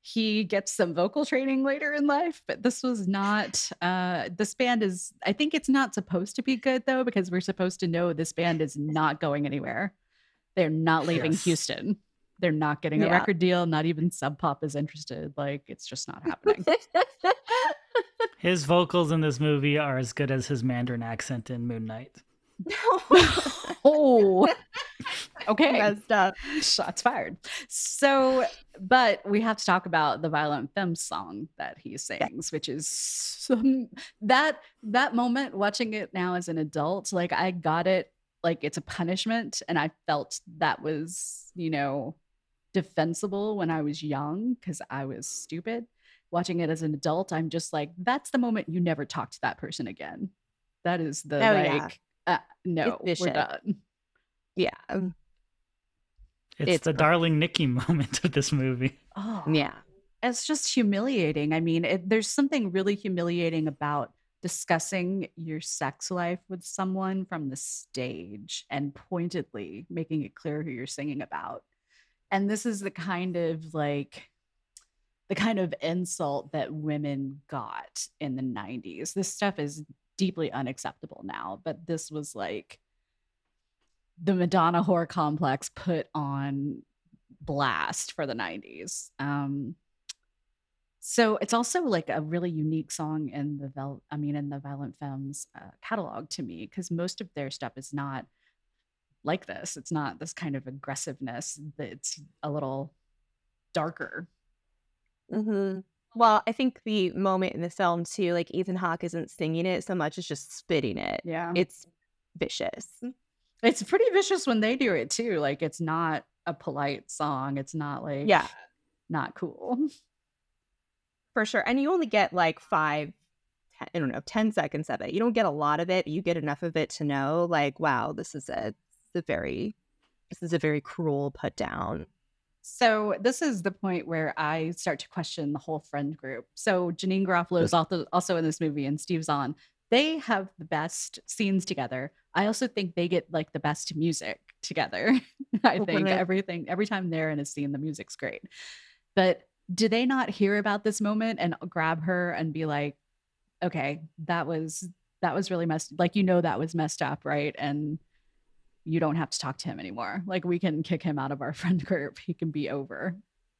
he gets some vocal training later in life, but this was not uh this band is I think it's not supposed to be good though because we're supposed to know this band is not going anywhere. They're not leaving Yes. Houston. They're not getting a record deal, not even Sub Pop is interested. Like it's just not happening. His vocals in this movie are as good as his Mandarin accent in Moon Knight. oh. Okay. Messed up. Shots fired. So, but we have to talk about the Violent Femme song that he sings, which is some that that moment watching it now as an adult, like I got it like it's a punishment and I felt that was, you know, defensible when I was young because I was stupid. Watching it as an adult, I'm just like, that's the moment you never talk to that person again. That is the Oh, yeah. Like, uh, no, we're done. Yeah. um, It's, It's the perfect. darling Nikki moment of this movie. Oh, Yeah. it's just humiliating. I mean, it, there's something really humiliating about discussing your sex life with someone from the stage and pointedly making it clear who you're singing about. And this is the kind of like the kind of insult that women got in the 90s. This stuff is deeply unacceptable now, but this was like the Madonna whore complex put on blast for the 90s. Um so it's also like a really unique song in the Vel- I mean in the Violent Femmes uh, catalog to me because most of their stuff is not like this. It's not this kind of aggressiveness. It's a little darker. hmm Well, I think the moment in the film too, like Ethan Hawke isn't singing it so much as just spitting it. Yeah. It's vicious. Mm. It's pretty vicious when they do it too. Like it's not a polite song. It's not like Yeah, not cool. for sure. And you only get like five, ten, I don't know, 10 seconds of it. You don't get a lot of it. You get enough of it to know, like, wow, this is a, this is a very, this is a very cruel put down. So this is the point where I start to question the whole friend group. So Janeane Garofalo is also also in this movie, and Steve Zahn. They have the best scenes together. I also think they get like the best music together. I think Mhm. everything every time they're in a scene, the music's great. But do they not hear about this moment and grab her and be like, "Okay, that was that was really messed. Like you know that was messed up, right?" And you don't have to talk to him anymore. Like we can kick him out of our friend group. He can be over.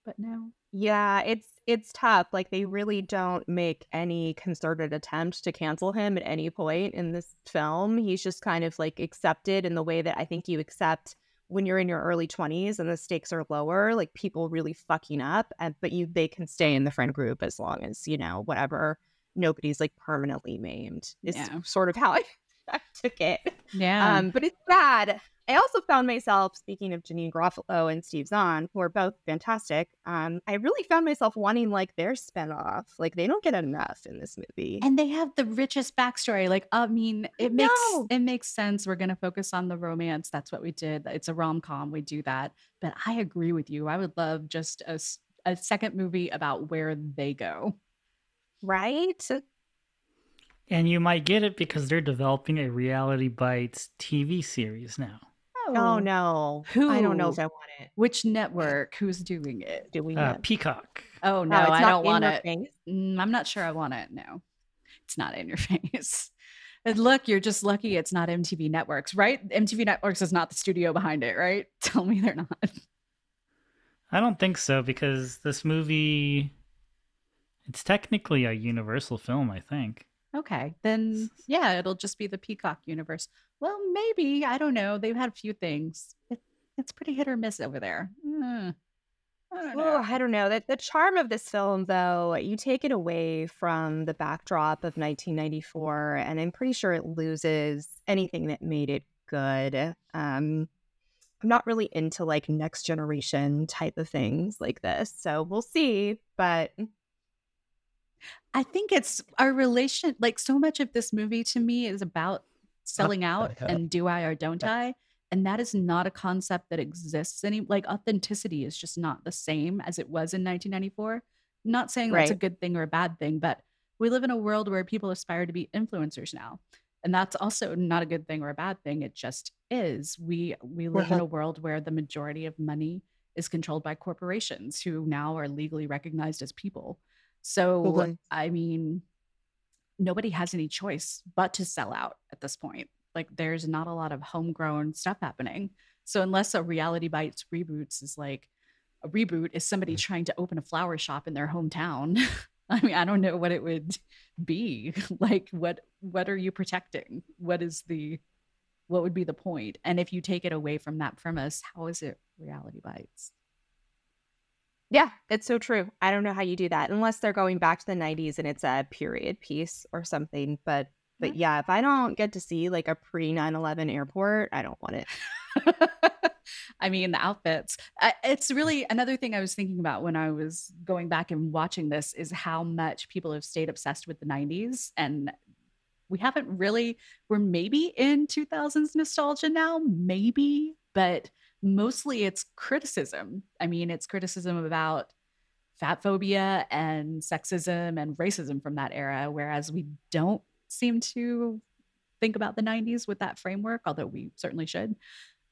But no. Yeah, it's it's tough. Like they really don't make any concerted attempt to cancel him at any point in this film. He's just kind of like accepted in the way that I think you accept when you're in your early 20s and the stakes are lower, like people really fucking up and but you they can stay in the friend group as long as, you know, whatever nobody's like permanently maimed. Is Yeah. sort of how I, I took it. Yeah. Um, but it's sad. I also found myself, speaking of Janeane Garofalo and Steve Zahn, who are both fantastic, um, I really found myself wanting like their spinoff. Like they don't get enough in this movie. and they have the richest backstory. Like, I mean, it makes it makes sense. We're gonna focus on the romance. That's what we did. It's a rom com. We do that. But I agree with you. I would love just a second movie about where they go. right? And you might get it because they're developing a Reality Bites TV series now. Oh no. Who? I don't know if I want it. Which network? Who's doing it? Do we Uh. Peacock. Oh no, Oh, I don't want it. face? Mm, I'm not sure I want it. No, it's not in your face. And look, you're just lucky it's not MTV Networks, right? MTV Networks is not the studio behind it, right? Tell me they're not. I don't think so because this movie it's technically a universal film, I think. Okay, then yeah, it'll just be the Peacock universe. Well, maybe I don't know. They've had a few things. It, it's pretty hit or miss over there. Mm, I don't Oh, know. I don't know. That the charm of this film, though, you take it away from the backdrop of 1994, and I'm pretty sure it loses anything that made it good. Um, I'm not really into like next generation type of things like this, so we'll see. But I think it's our relation. Like so much of this movie to me is about selling out and do I or don't I. And that is not a concept that exists any like authenticity is just not the same as it was in 1994. Not saying that's a good thing or a bad thing, but we live in a world where people aspire to be influencers now. and that's also not a good thing or a bad thing it just is we we live in Uh-huh. a world where the majority of money is controlled by corporations who now are legally recognized as people so Totally. i mean nobody has any choice but to sell out at this point. Like there's not a lot of homegrown stuff happening. So unless a reality bites reboots is like a reboot is somebody mm. trying to open a flower shop in their hometown i mean i don't know what it would be. Like what what are you protecting? What is the what would be the point? And if you take it away from that premise how is it reality bites Yeah, it's so true. I don't know how you do that unless they're going back to the 90s and it's a period piece or something. But but mm-hmm. yeah, if I don't get to see like a pre 9/11 airport, I don't want it. I mean, the outfits. It's really another thing I was thinking about when I was going back and watching this is how much people have stayed obsessed with the 90s. And we haven't really, we're maybe in 2000s nostalgia now, maybe, but mostly it's criticism. I mean, it's criticism about fat phobia and sexism and racism from that era, whereas we don't seem to think about the 90s with that framework, although we certainly should.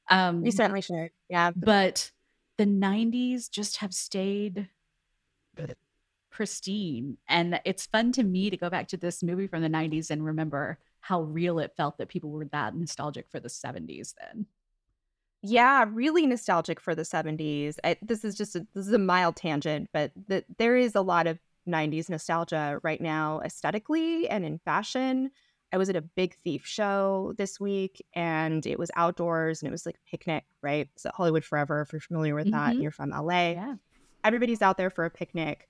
Um, You certainly should. Yeah. but the 90s just have stayed pristine and it's fun to me to go back to this movie from the 90s and remember how real it felt that people were that nostalgic for the 70s then Yeah, really nostalgic for the 70s. I, eh, this is just a, this is a mild tangent, but the, there is a lot of 90s nostalgia right now aesthetically and in fashion. I was at a Big Thief show this week and it was outdoors and it was like a picnic, right? It's at Hollywood Forever if you're familiar with that and you're from LA. yeah Everybody's out there for a picnic.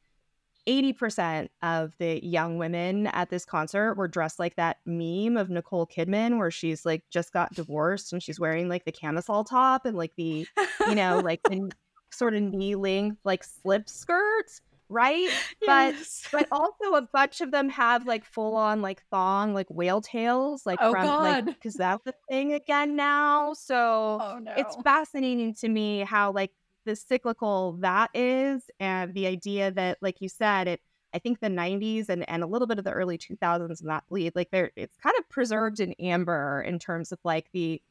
80% of the young women at this concert were dressed like that meme of Nicole Kidman where she's like just got divorced and she's wearing like the camisole top and like the you know like the sort of knee length like slip skirts, right? But Yes. but also a bunch of them have like full on like thong like whale tails like Oh, from like God. because that's the thing again now. So oh no it's fascinating to me how like the cyclical that is and the idea that like you said it i think the 90s and, and a little bit of the early 2000s in that lead like they're it's kind of preserved in amber in terms of like the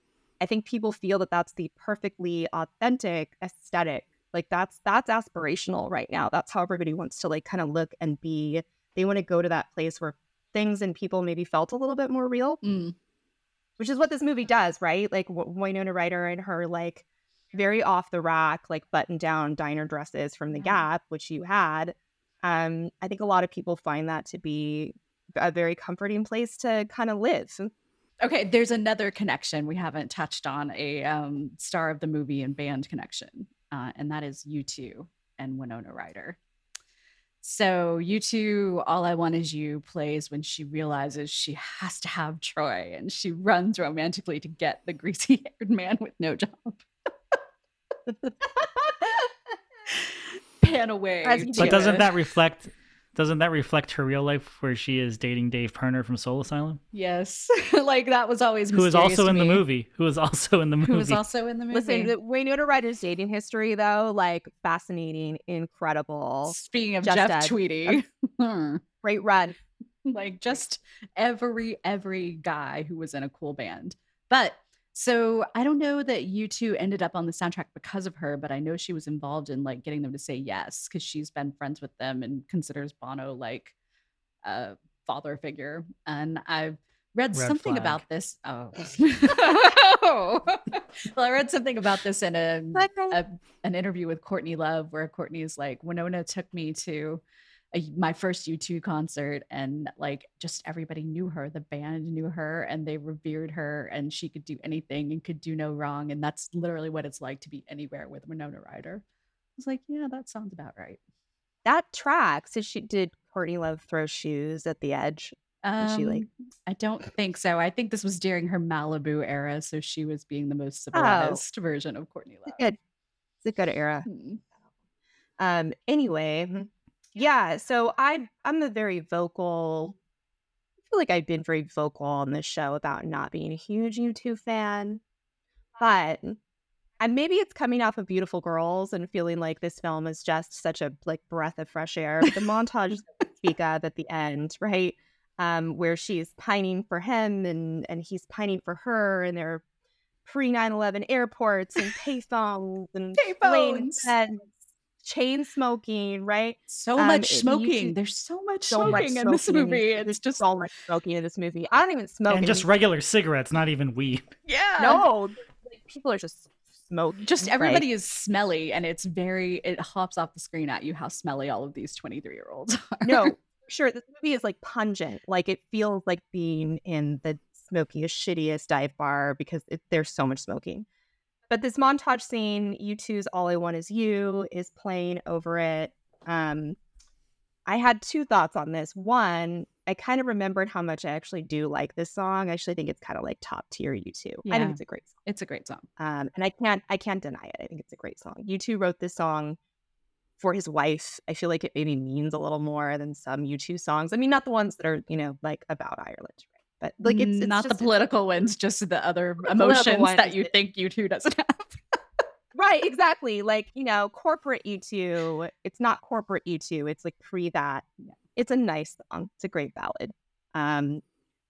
i think people feel that that's the perfectly authentic aesthetic like that's that's aspirational right now that's how everybody wants to like kind of look and be they want to go to that place where things and people maybe felt a little bit more real Mm. which is what this movie does, right? Like w- Winona Ryder and her like very off the rack, like button down diner dresses from the Gap, which you had. Um, I think a lot of people find that to be a very comforting place to kind of live. okay there's another connection we haven't touched on a um, star of the movie and band connection uh, and that is u2 and winona ryder so u2 all i want is you plays when she realizes she has to have troy and she runs romantically to get the greasy haired man with no job pan away As you to- But doesn't that reflect doesn't that reflect her real life where she is dating Dave Pirner from Soul Asylum? yes like that was always Who is mysterious also to in the me. movie. Who is also in the movie. who was also in the movie Listen, the Winona Ryder's dating history, though, like fascinating, incredible, Speaking of Just Jeff a- Tweedy, hmm. great run. like just every every guy who was in a cool band. But so I don't know that U2 ended up on the soundtrack because of her, but I know she was involved in like getting them to say yes because she's been friends with them and considers Bono like a father figure. And I've read Red something flag. about this. Oh, well, I read something about this in a a, an interview with Courtney Love where Courtney is like, Winona took me to a, my first U2 concert and like just everybody knew her. The band knew her and they revered her and she could do anything and could do no wrong. And that's literally what it's like to be anywhere with Winona Ryder. I was like, yeah, that sounds about right. That tracks. Did she did Courtney Love throw shoes at the edge? Did she, like- Um, I don't think so. I think this was during her Malibu era, so she was being the most Oh. civilized version of Courtney Love. it's Good. It's a good era. Hmm. Um. Anyway, yeah. So I I'm a very vocal. I feel like I've been very vocal on this show about not being a huge U2 fan, but and maybe it's coming off of Beautiful Girls and feeling like this film is just such a like breath of fresh air. But the montage speak of at the end, right? um, where she's pining for him and and he's pining for her, and they're pre 9-11 airports and payphones and Payphones. Chain smoking, right? So Um, much smoking. can- There's so much So smoking much in this movie. There's It's just so much smoking in this movie. I don't even smoke. and just any- regular cigarettes, not even weed. yeah. no, like, people are just smoking. Just right? everybody is smelly and it's very it hops off the screen at you how smelly all of these 23 year olds are. no, sure. This movie is like pungent. Like it feels like being in the smokiest, shittiest dive bar because it, there's so much smoking. But this montage scene, U2's "All I Want Is You" is playing over it. Um, I had two thoughts on this. One, I kind of remembered how much I actually do like this song. I actually think it's kind of like top tier U2. Yeah. I think it's a great song. It's a great song. Um, and I can't I can't deny it. I think it's a great song. U2 wrote this song for his wife. I feel like it maybe means a little more than some U2 songs. I mean, not the ones that are you know like about Ireland? But like it's, it's not the just- political ones, just the other emotions ones that you that- think U2 doesn't have. right exactly like you know corporate U2. It's not corporate U2. It's like pre that. It's a nice song. It's a great ballad. Um,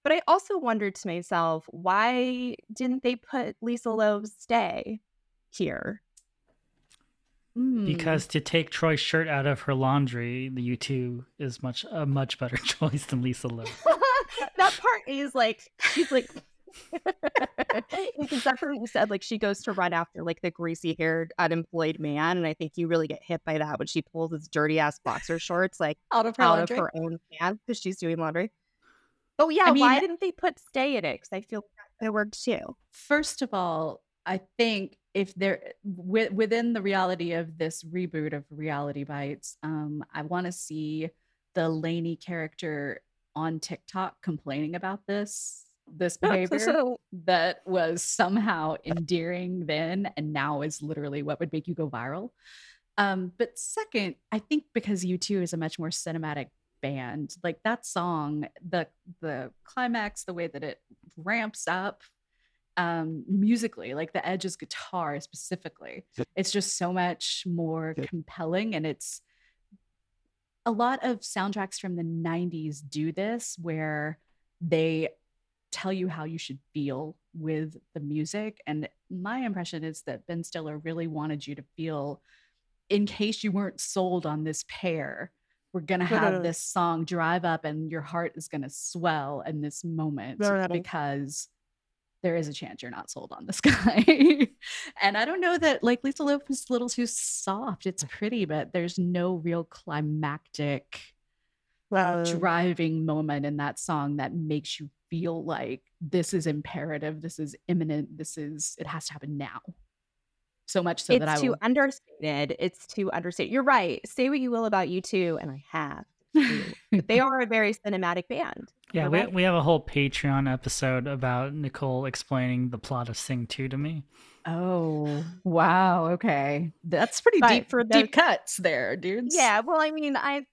but I also wondered to myself, why didn't they put Lisa Loeb's "Stay" here? Mm. Because to take Troy's shirt out of her laundry, the U2 is much a much better choice than Lisa Loeb. That part is like she's like because that's what you said like she goes to run after like the greasy haired unemployed man and i think you really get hit by that when she pulls his dirty ass boxer shorts like out of her out laundry. of her own pants because she's doing laundry. Oh yeah I why didn't they put stay in it? Because i feel like it worked too. First of all, I think if there wi- within the reality of this reboot of Reality Bites, um, I want to see the Lainey character on TikTok complaining about this this behavior So- that was somehow endearing then and now is literally what would make you go viral. Um, but second, I think because U2 is a much more cinematic band, like that song, the the climax, the way that it ramps up um musically, like the Edge's guitar specifically, it's just so much more compelling and it's a lot of soundtracks from the 90s do this where they tell you how you should feel with the music. And my impression is that Ben Stiller really wanted you to feel, in case you weren't sold on this pair, we're going to have this song drive up and your heart is going to swell in this moment because there is a chance you're not sold on this guy. and I don't know that like Lisa Loeb is a little too soft. It's mm. pretty, but there's no real climactic driving moment in that song that makes you feel like this is imperative, this is imminent, this is it has to happen now. So much so that I it's too will understated it's too understated you're right say what you will about U2 and i have but they are a very cinematic band Yeah, we, we have a whole Patreon episode about Nicole explaining the plot of Sing 2 to me. Oh wow, okay. That's pretty But deep for deep cuts there, dudes. Yeah, well, I mean, I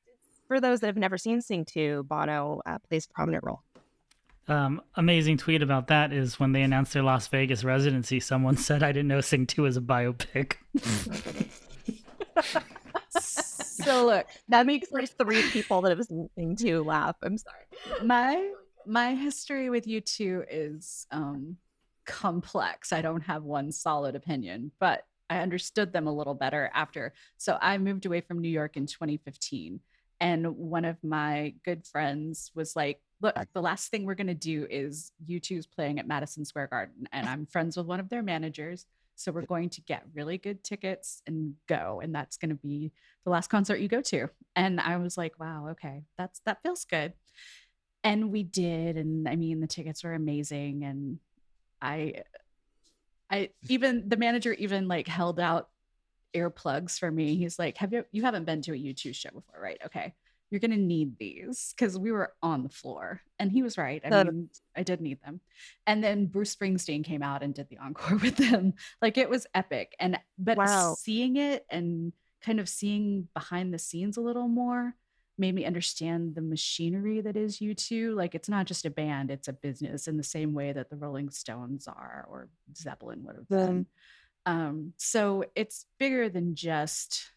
for those that have never seen Sing 2, Bono uh, plays a prominent role. Um, amazing tweet about that is when they announced their Las Vegas residency, someone said, I didn't know Sing 2 was a biopic. So look, That makes like three people that have seen Sing 2 laugh. I'm sorry. my my history with U2 is um complex. I don't have one solid opinion, but I understood them a little better after. So I moved away from New York in 2015 and one of my good friends was like, "Look, the last thing we're going to do is U2's playing at Madison Square Garden and I'm friends with one of their managers, so we're going to get really good tickets and go and that's going to be the last concert you go to." And I was like, "Wow, okay. That's that feels good." and we did and i mean the tickets were amazing and i i even the manager even like held out earplugs for me he's like have you you haven't been to a u2 show before right okay you're gonna need these because we were on the floor and he was right i Uh, mean i did need them and then bruce springsteen came out and did the encore with them like it was epic and but Wow. seeing it and kind of seeing behind the scenes a little more made me understand the machinery that is U2. Like it's not just a band, it's a business in the same way that the Rolling Stones are or Zeppelin would have been. Um, so it's bigger than just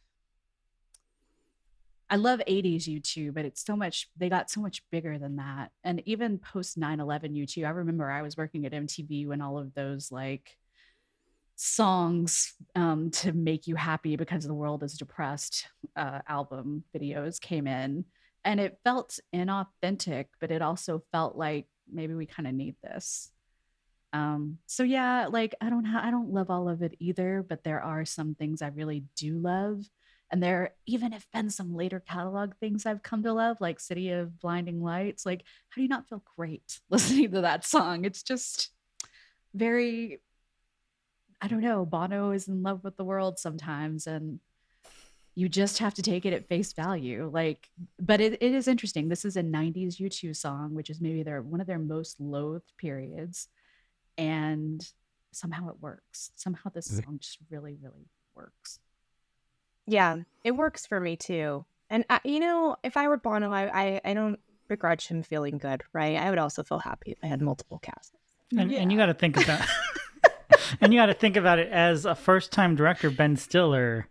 I love 80s U2, but it's so much, they got so much bigger than that. And even post 9 11 U2, I remember I was working at MTV when all of those like songs um, to make you happy because the world is depressed uh, album videos came in. And it felt inauthentic, but it also felt like maybe we kind of need this. Um, so yeah, like I don't ha- I don't love all of it either, but there are some things I really do love and there even have been some later catalog things I've come to love, like City of Blinding Lights. Like, how do you not feel great listening to that song? It's just very, I don't know. Bono is in love with the world sometimes, and you just have to take it at face value. Like, but it, it is interesting. This is a 90s U2 song, which is maybe their one of their most loathed periods. And somehow it works. Somehow this song just really, really works. Yeah, it works for me too. And I, you know, if I were Bono, I, I I don't begrudge him feeling good, right? I would also feel happy if I had multiple casts. And, and you got to think about, and you got to think about it as a first-time director, Ben Stiller.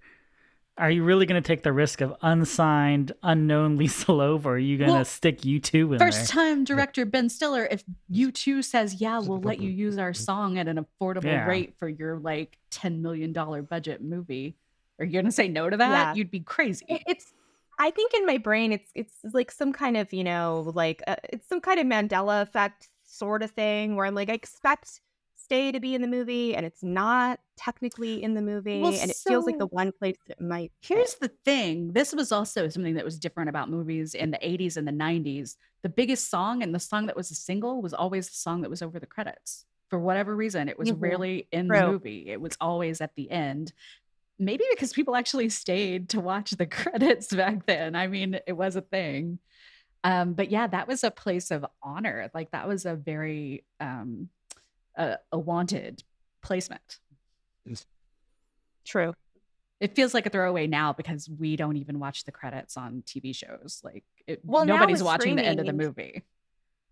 Are you really going to take the risk of unsigned, unknown Lisa Loeb, or are you going to Well, stick U2 in First there? time director Ben Stiller, if U2 says, yeah, we'll let you use our song at an affordable Yeah. rate for your like $10 million budget movie, are you going to say no to that? Yeah. You'd be crazy. It- It's I think in my brain it's it's like some kind of, you know, like uh, it's some kind of Mandela effect sort of thing where I'm like I expect Stay to be in the movie and it's not technically in the movie Well, and it feels like the one place that it might fit. Here's the thing this was also something that was different about movies in the 80s and the 90s. The biggest song and the song that was a single was always the song that was over the credits. For whatever reason, it was Mhm. rarely in the movie, it was always at the end. Maybe because people actually stayed to watch the credits back then. I mean, it was a thing. Um, but yeah, that was a place of honor. Like that was a very um, a, a wanted placement. True. It feels like a throwaway now because we don't even watch the credits on TV shows. Like, it, Well, nobody's watching the end of the movie.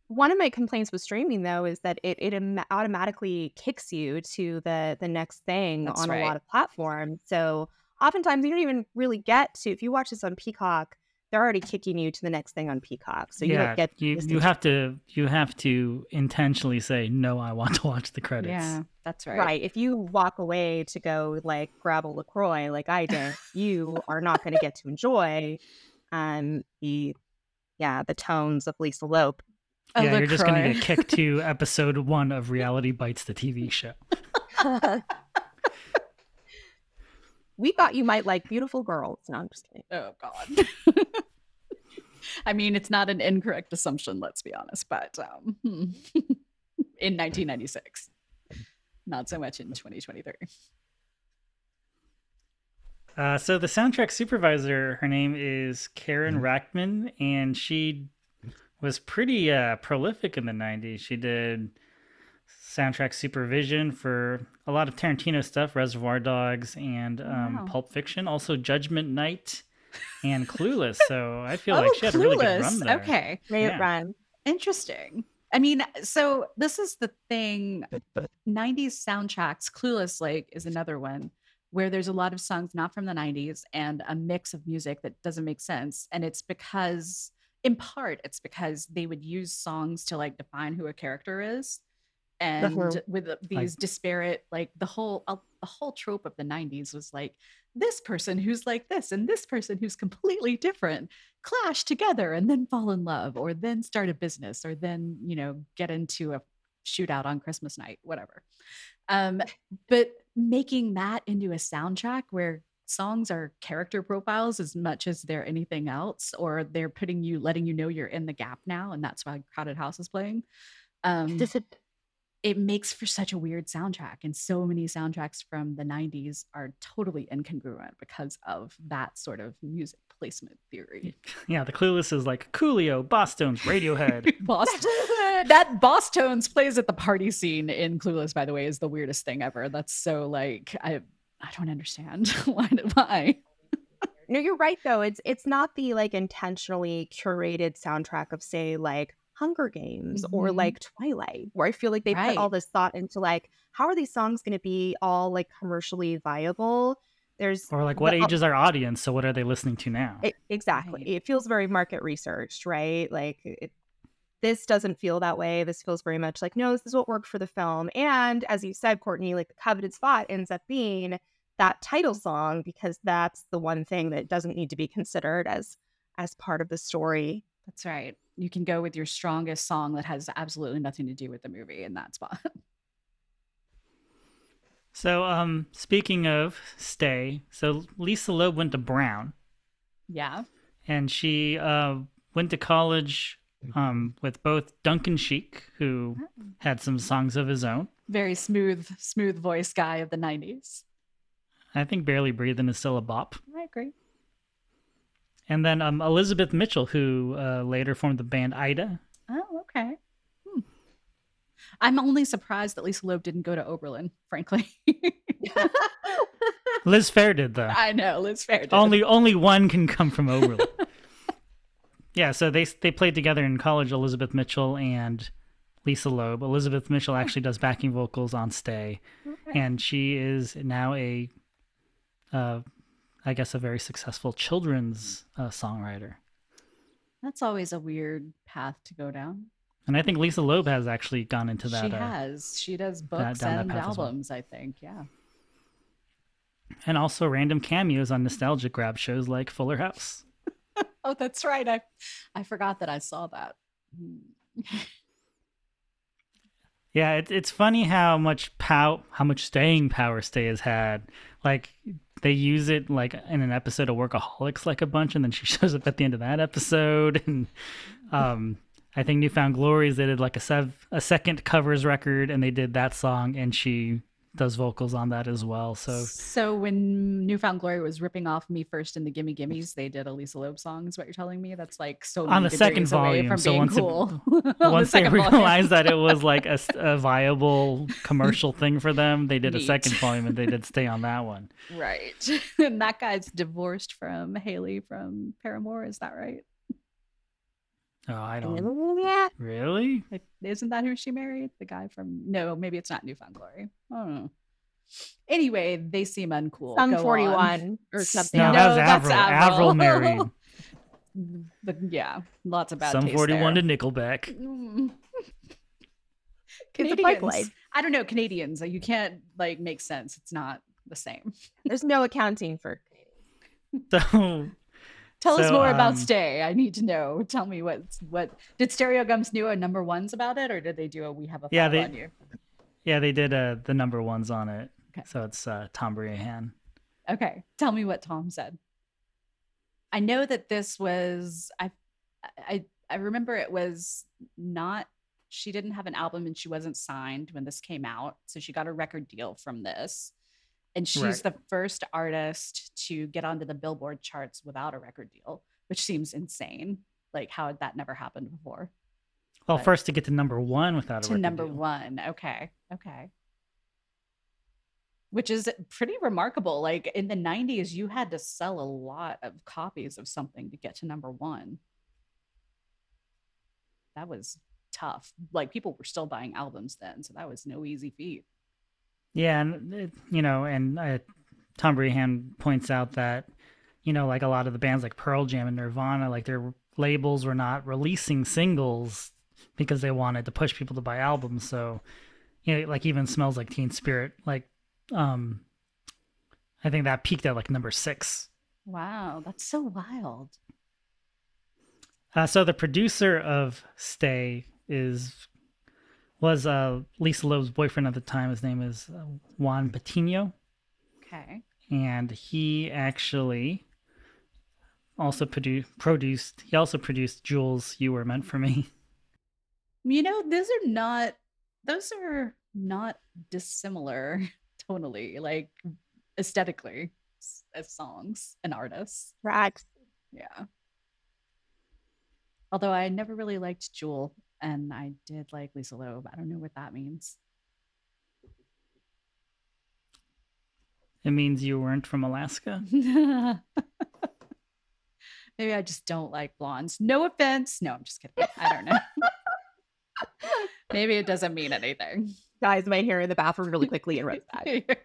One of my complaints with streaming though is that it it am- automatically kicks you to the the next thing That's on a lot of platforms. So oftentimes you don't even really get to if you watch this on Peacock, they're already kicking you to the next thing on Peacock. So you yeah, don't get you, you have to you have to intentionally say no. I want to watch the credits. Yeah, that's right. right. If you walk away to go like grab a Lacroix like I did, you are not going to get to enjoy um the yeah the tones of Lisa Loeb. A yeah, you're just going to get kicked to episode one of Reality Bites, the TV show. we thought you might like beautiful girls. No, I'm just kidding. Oh God. I mean, it's not an incorrect assumption, let's be honest, but um, in 1996, not so much in 2023. Uh, so the soundtrack supervisor, her name is Karyn Rachtman, and she was pretty uh, prolific in the '90s. She did soundtrack supervision for a lot of Tarantino stuff, Reservoir Dogs, and um, Wow. Pulp Fiction. Also, Judgment Night and Clueless. So I feel oh, like she had a really good run there. Okay. Great Yeah. run. Interesting. I mean, so this is the thing 90s soundtracks, Clueless Lake is another one where there's a lot of songs not from the 90s and a mix of music that doesn't make sense. And it's because, in part, it's because they would use songs to like define who a character is. And with the- these disparate, like the whole, uh, the whole trope of the 90s was like this person who's like this and this person who's completely different clash together and then fall in love or then start a business or then you know get into a shootout on christmas night whatever um but making that into a soundtrack where songs are character profiles as much as they're anything else or they're putting you letting you know you're in the gap now and that's why crowded house is playing um Does it it makes for such a weird soundtrack and so many soundtracks from the 90s are totally incongruent because of that sort of music placement theory Yeah, the Clueless is like Coolio, Bosstones Radiohead. Boston. that Bosstones plays at the party scene in clueless by the way is the weirdest thing ever that's so like i i don't understand why why No, you're right though. It's it's not the like intentionally curated soundtrack of say like Hunger Games or Mhm. like Twilight, where I feel like they put all this thought into like how are these songs going to be all like commercially viable. There's Or like what the- age is our audience? So what are they listening to now? It, exactly. Right. It feels very market researched, right? Like it, this doesn't feel that way. This feels very much like, no, this is what worked for the film. And as you said, Courtney, like the coveted spot ends up being that title song because that's the one thing that doesn't need to be considered as as part of the story. That's right. You can go with your strongest song that has absolutely nothing to do with the movie in that spot. So um speaking of stay, so Lisa Loeb went to Brown yeah. and she uh went to college um with both Duncan Sheik, who had some songs of his own. Very smooth, smooth voice guy of the 90s. I think Barely Breathing is still a bop. I agree. And then um Elizabeth Mitchell, who uh, later formed the band Ida. Oh, okay. Hmm. I'm only surprised that Lisa Loeb didn't go to Oberlin, frankly. Liz Phair did though. I know, Liz Phair did. only only one can come from Oberlin. yeah, so they they played together in college. Elizabeth Mitchell and Lisa Loeb. Elizabeth Mitchell actually does backing vocals on Stay, Okay. and she is now a, uh, I guess, a very successful children's uh, songwriter. That's always a weird path to go down. And I think Lisa Loeb has actually gone into that. she uh, has. She does books that and as well. albums, I think. Yeah. and also random cameos on nostalgia grab shows like Fuller House. Oh, that's right. I I forgot that I saw that. Yeah, it, it's funny how much pow how much staying power Stay has had. Like they use it like in an episode of Workaholics like a bunch, and then she shows up at the end of that episode. And um, I think New Found Glory's they did like a sev- a second covers record, and they did that song, and she does vocals on that as well. So So when New Found Glory was ripping off Me First and the Gimme Gimmes, they did a Lisa Loeb song. Is what you're telling me? That's like so On the second volume, from so being once it- cool. The once they realized that it was like a viable commercial thing for them, they did a second volume, and they did stay on that one. right, and that guy's divorced from Hayley from Paramore. Is that right? Oh, I don't Yeah. really. Like, Isn't that who she married? The guy from no, maybe it's not New Found Glory. I don't know. Anyway, they seem uncool. Some Go on. 41 or something. No, No, that was that's Avril. Avril. Avril married. But yeah, lots of bad Sum 41 there. to Nickelback. It's a pipeline. Canadians. I don't know Canadians. You can't like make sense. It's not the same. There's no accounting for So Tell us So, more about um, Stay. I need to know. Tell me what what did Stereogum's do a number ones about it, or did they do a We Have a Yeah, they- on You? yeah, they did uh, the number ones on it. Okay. So it's uh, Tom Breihan. Okay, tell me what Tom said. I know that this was I I I remember it was not she didn't have an album and she wasn't signed when this came out, so she got a record deal from this. And she's Right. the first artist to get onto the Billboard charts without a record deal, which seems insane. Like how had that never happened before? Well, But- first to get to number one without a to number deal. one. Okay. Okay. Which is pretty remarkable. Like in the 90s, you had to sell a lot of copies of something to get to number one. That was tough. Like people were still buying albums then. So that was no easy feat. Yeah, and you know, and uh, Tom Breihan points out that you know, like a lot of the bands like Pearl Jam and Nirvana, like their labels were not releasing singles because they wanted to push people to buy albums. So, you know, like even smells like Teen Spirit, like um, I think that peaked at like number six. Wow. That's so wild. Uh, so the producer of Stay is was uh, Lisa Loeb's boyfriend at the time. His name is uh, Juan Patino, Okay. and he actually also produ- produced. He also produced "Jewel's, You Were Meant for Me." You know, those are not those are not dissimilar tonally, like aesthetically as songs and artists. tracks. Yeah. Although I never really liked Jewel and I did like Lisa Loeb. I don't know what that means. It means you weren't from Alaska. Maybe I just don't like blondes. No offense. No, I'm just kidding. I don't know. Maybe it doesn't mean anything. Guys my hair in the bathroom really quickly and run back.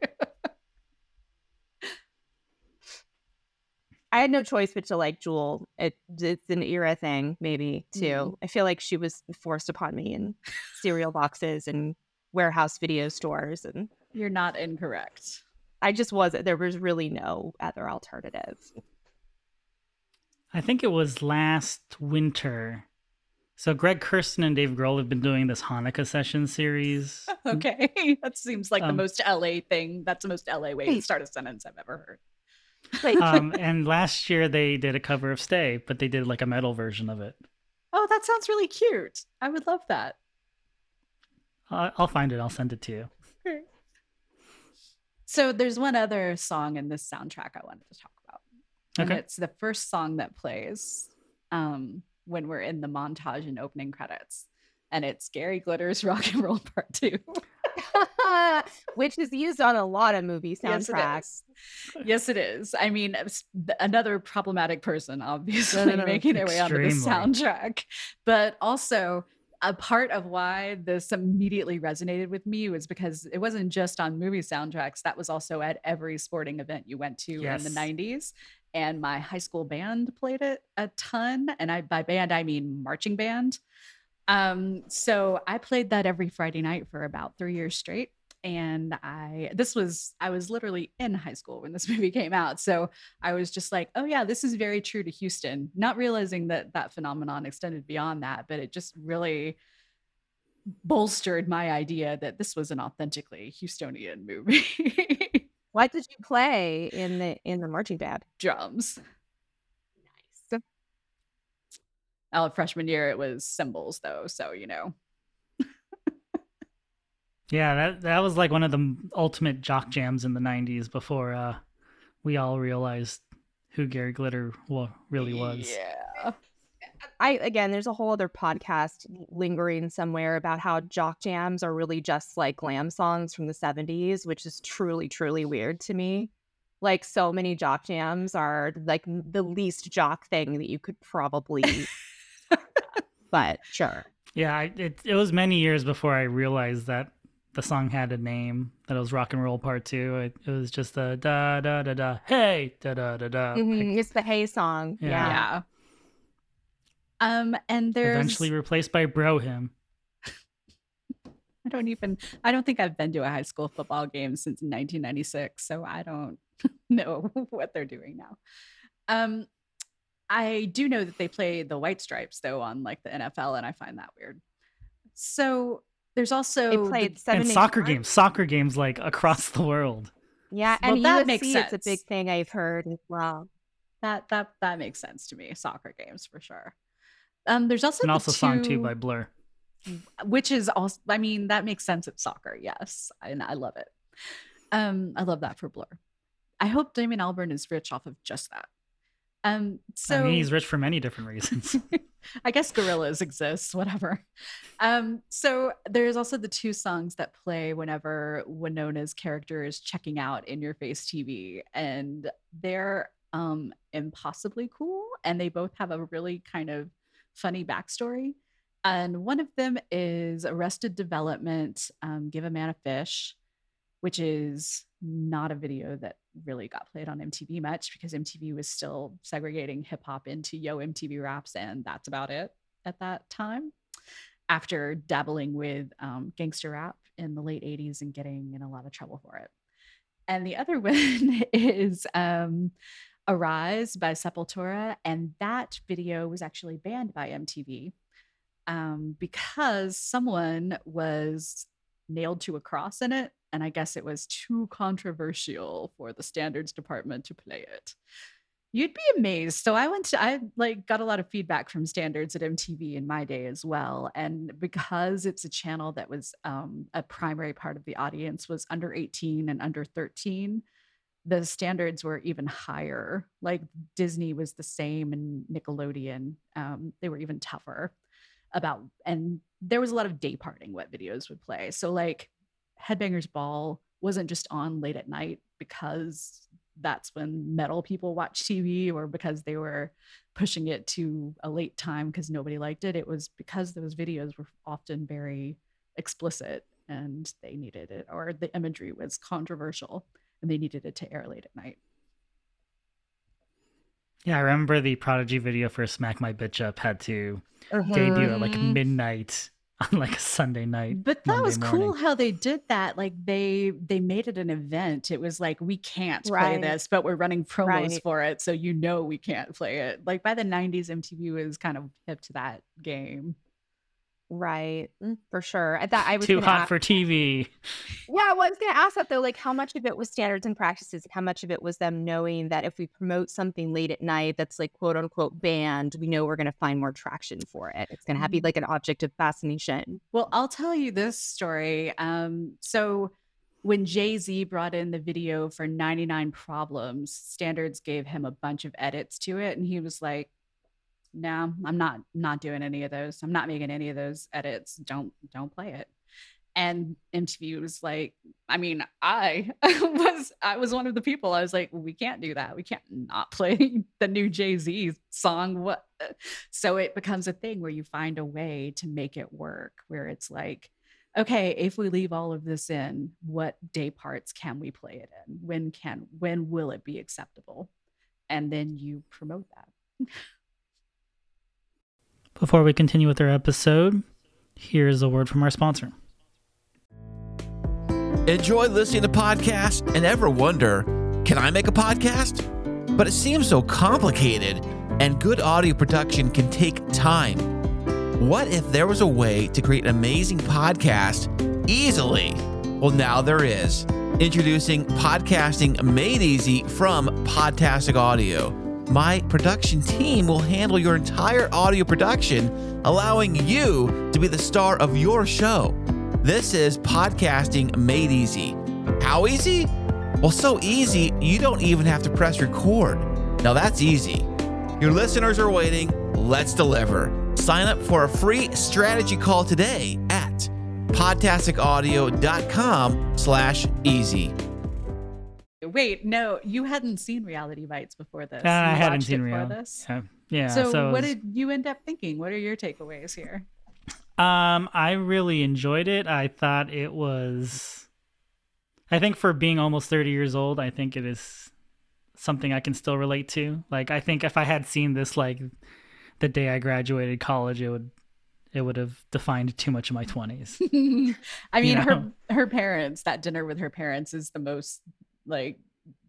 I had no choice but to like Jewel. It, it's an era thing, maybe too. Mm-hmm. I feel like she was forced upon me in cereal boxes and warehouse video stores, and you're not incorrect. I just wasn't. There was really no other alternative. I think it was last winter. So Greg Kurstin and Dave Grohl have been doing this Hanukkah session series. okay, that seems like um, the most LA thing. That's the most LA way to start a sentence I've ever heard um, and last year they did a cover of Stay, but they did like a metal version of it. Oh, that sounds really cute. I would love that. Uh, I'll find it. I'll send it to you. So there's one other song in this soundtrack I wanted to talk about. And okay. it's the first song that plays um, when we're in the montage and opening credits. And it's Gary Glitter's Rock and Roll Part 2. which is used on a lot of movie soundtracks. Yes, it is. Yes, it is. I mean, another problematic person, obviously, no, no, no. making their way onto the soundtrack, but also a part of why this immediately resonated with me was because it wasn't just on movie soundtracks. That was also at every sporting event you went to yes. in the 90s. And my high school band played it a ton. And I by band I mean marching band. Um, so I played that every Friday night for about three years straight. And I, this was, I was literally in high school when this movie came out. So I was just like, oh, yeah, this is very true to Houston, not realizing that that phenomenon extended beyond that, but it just really bolstered my idea that this was an authentically Houstonian movie. what did you play in the in the marching band? Drums. Uh, freshman year it was cymbals though so you know. Yeah that that was like one of the ultimate jock jams in the 90s before uh we all realized who gary glitter really was. Yeah. I again, there's a whole other podcast lingering somewhere about how jock jams are really just like glam songs from the 70s, which is truly, truly weird to me. Like so many jock jams are like the least jock thing that you could probably but sure. Yeah, I, it it was many years before I realized that the song had a name. That it was rock and roll part two. It, it was just a da da da da hey da da da da. Mm-hmm. Like, it's the hey song. Yeah. yeah. Um, and there's eventually replaced by Bro Hymn. I don't even. I don't think I've been to a high school football game since 1996, so I don't know what they're doing now. Um, I do know that they play the white stripes though on like the NFL, and I find that weird. So there's also they played the, and soccer games, soccer games like across the world. Yeah, and well, that makes sense. It's a big thing I've heard as well. That that that makes sense to me. Soccer games for sure. Um, there's also and also two, song two by Blur, which is also. I mean, that makes sense at soccer. Yes, and I love it. Um, I love that for Blur. I hope Damon Albarn is rich off of just that. Um, so I mean, he's rich for many different reasons. I guess Gorillaz exist, whatever. Um, so there's also the two songs that play whenever Winona's character is checking out in your face TV, and they're um impossibly cool, and they both have a really kind of funny backstory. And one of them is Arrested Development, um, Give a Man a Fish, which is not a video that really got played on MTV much because MTV was still segregating hip hop into Yo MTV Raps, and that's about it at that time. After dabbling with um, gangster rap in the late 80s and getting in a lot of trouble for it. And the other one is um, Arise by Sepultura. And that video was actually banned by MTV um, because someone was nailed to a cross in it and I guess it was too controversial for the standards department to play it. You'd be amazed. So I went to I like got a lot of feedback from standards at MTV in my day as well. And because it's a channel that was um, a primary part of the audience was under 18 and under 13, the standards were even higher. Like Disney was the same and Nickelodeon. Um, they were even tougher about and there was a lot of day parting what videos would play. So like Headbangers Ball wasn't just on late at night because that's when metal people watch TV or because they were pushing it to a late time because nobody liked it. It was because those videos were often very explicit and they needed it, or the imagery was controversial and they needed it to air late at night. Yeah, I remember the Prodigy video for "Smack My Bitch Up" had to mm-hmm. debut at like mm-hmm. midnight on like a Sunday night. But that Monday was cool morning. how they did that. Like they they made it an event. It was like we can't right. play this, but we're running promos right. for it, so you know we can't play it. Like by the 90s MTV was kind of hip to that game. Right, mm, for sure. I thought I was too hot ask, for TV. Yeah, well, I was going to ask that though. Like, how much of it was standards and practices? How much of it was them knowing that if we promote something late at night that's like quote unquote banned, we know we're going to find more traction for it. It's going to be mm. like an object of fascination. Well, I'll tell you this story. Um, so when Jay Z brought in the video for 99 Problems, Standards gave him a bunch of edits to it, and he was like, no, I'm not not doing any of those. I'm not making any of those edits. Don't don't play it. And MTV was like, I mean, I was I was one of the people. I was like, we can't do that. We can't not play the new Jay-Z song. What so it becomes a thing where you find a way to make it work, where it's like, okay, if we leave all of this in, what day parts can we play it in? When can when will it be acceptable? And then you promote that. Before we continue with our episode, here's a word from our sponsor. Enjoy listening to podcasts and ever wonder, can I make a podcast? But it seems so complicated, and good audio production can take time. What if there was a way to create an amazing podcast easily? Well, now there is. Introducing Podcasting Made Easy from Podtastic Audio my production team will handle your entire audio production, allowing you to be the star of your show. This is podcasting made easy. How easy? Well, so easy, you don't even have to press record. Now that's easy. Your listeners are waiting. Let's deliver. Sign up for a free strategy call today at podtasticaudio.com slash easy. Wait, no, you hadn't seen Reality Bites before this. Uh, I hadn't seen Reality. Before this. Yeah. yeah. So, so what did you end up thinking? What are your takeaways here? Um, I really enjoyed it. I thought it was. I think for being almost 30 years old, I think it is something I can still relate to. Like, I think if I had seen this like the day I graduated college, it would it would have defined too much of my 20s. I mean, you know? her her parents, that dinner with her parents is the most like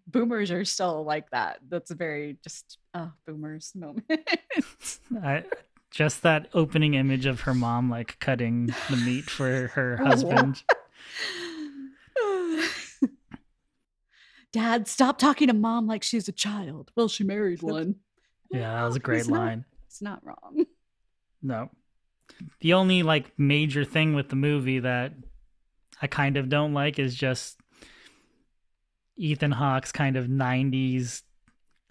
boomers are still like that. That's a very just uh boomers moment. I just that opening image of her mom like cutting the meat for her husband. Dad, stop talking to mom like she's a child. Well, she married one. Yeah, that was a great it's line. Not, it's not wrong. No. The only like major thing with the movie that I kind of don't like is just Ethan Hawke's kind of 90s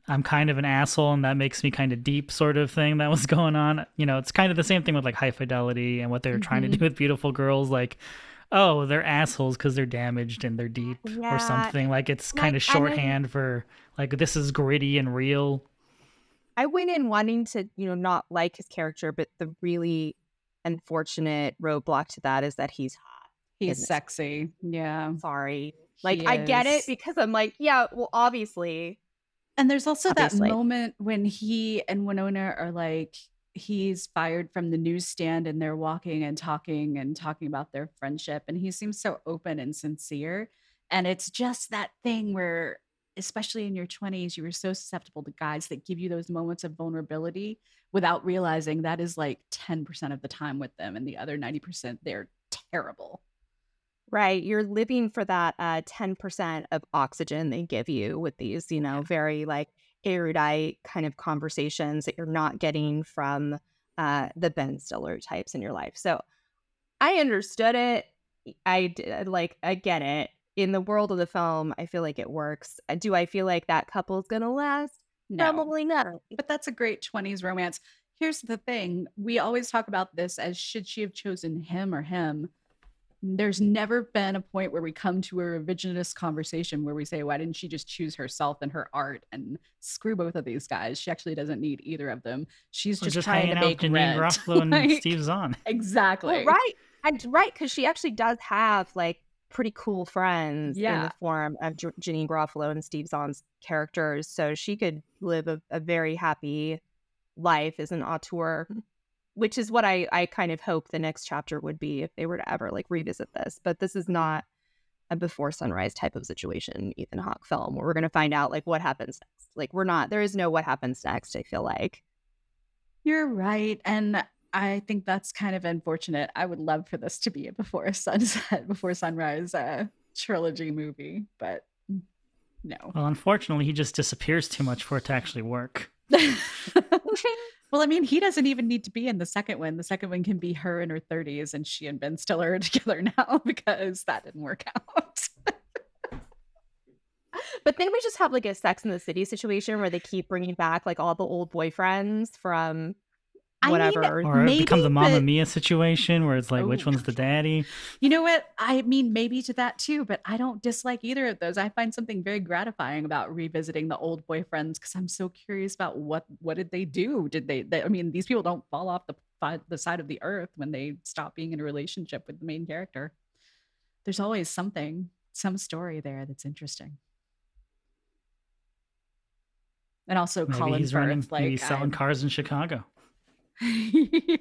I'm kind of an asshole and that makes me kind of deep sort of thing that was going on. You know, it's kind of the same thing with like high fidelity and what they are mm-hmm. trying to do with beautiful girls like oh, they're assholes cuz they're damaged and they're deep yeah. or something. Like it's kind of shorthand I mean, for like this is gritty and real. I went in wanting to, you know, not like his character, but the really unfortunate roadblock to that is that he's hot. He's sexy. Yeah. Sorry. Like I get it because I'm like, yeah, well, obviously. And there's also obviously. that moment when he and Winona are like, he's fired from the newsstand and they're walking and talking and talking about their friendship. And he seems so open and sincere. And it's just that thing where, especially in your 20s, you were so susceptible to guys that give you those moments of vulnerability without realizing that is like 10% of the time with them. And the other 90%, they're terrible. Right. You're living for that uh, 10% of oxygen they give you with these, you know, very like erudite kind of conversations that you're not getting from uh, the Ben Stiller types in your life. So I understood it. I did, like, I get it. In the world of the film, I feel like it works. Uh, do I feel like that couple is going to last? No. Probably not. But that's a great 20s romance. Here's the thing we always talk about this as should she have chosen him or him? There's never been a point where we come to a revisionist conversation where we say, why didn't she just choose herself and her art and screw both of these guys? She actually doesn't need either of them. She's just, just trying to make Janeane Garofalo and like, Steve Zahn. Exactly. Well, right. And right, because she actually does have like pretty cool friends in the form of J- Janeane Garofalo and Steve Zahn's characters. So she could live a, a very happy life as an auteur, which is what I, I kind of hope the next chapter would be if they were to ever like revisit this. But this is not a before sunrise type of situation, Ethan Hawke film, where we're going to find out like what happens next. Like we're not, there is no what happens next, I feel like. You're right. And I think that's kind of unfortunate. I would love for this to be a before sunset, before sunrise uh, trilogy movie, but mm, no. Well, unfortunately, he just disappears too much for it to actually work. well, I mean, he doesn't even need to be in the second one. The second one can be her in her 30s and she and Ben Stiller are together now because that didn't work out. But then we just have like a Sex in the City situation where they keep bringing back like all the old boyfriends from I mean, whatever. Or it becomes a Maybe, Mamma Mia situation where it's like, which oh, one's the daddy? You know what? I mean, maybe to that too, but I don't dislike either of those. I find something very gratifying about revisiting the old boyfriends because I'm so curious about what what did they do? Did they, they? I mean, these people don't fall off the the side of the earth when they stop being in a relationship with the main character. There's always something, some story there that's interesting. And also, Maybe Colin he's running, Firth, maybe like he's selling I'm- cars in Chicago.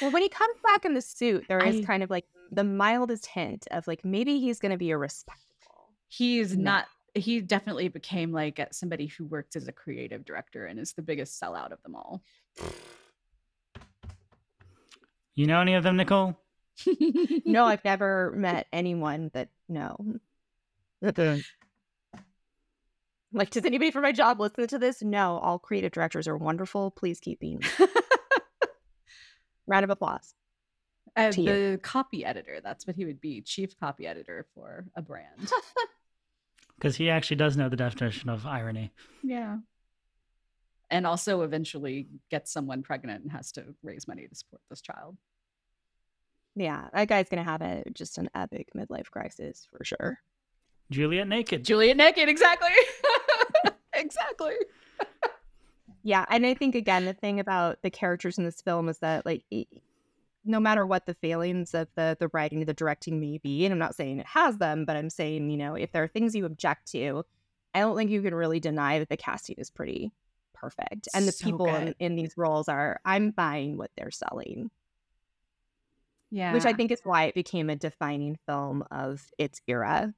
Well, when he comes back in the suit, there is I- kind of like the mildest hint of like maybe he's going to be a respectable. he's No. not he definitely became like somebody who worked as a creative director and is the biggest sellout of them all You know any of them, Nicole? No, I've never met anyone that no. Like, does anybody from my job listen to this? No, all creative directors are wonderful. Please keep being. Round of applause. Uh, To you. the copy editor that's what he would be chief copy editor for a brand Because he actually does know the definition of irony. yeah and also eventually gets someone pregnant and has to raise money to support this child Yeah, that guy's gonna have a just an epic midlife crisis for sure. Juliet Naked. juliet naked exactly exactly Yeah, and I think again the thing about the characters in this film is that like no matter what the failings of the the writing, the directing may be, and I'm not saying it has them, but I'm saying you know if there are things you object to, I don't think you can really deny that the casting is pretty perfect, and the So people in, in these roles are I'm buying what they're selling, yeah which I think is why it became a defining film of its era.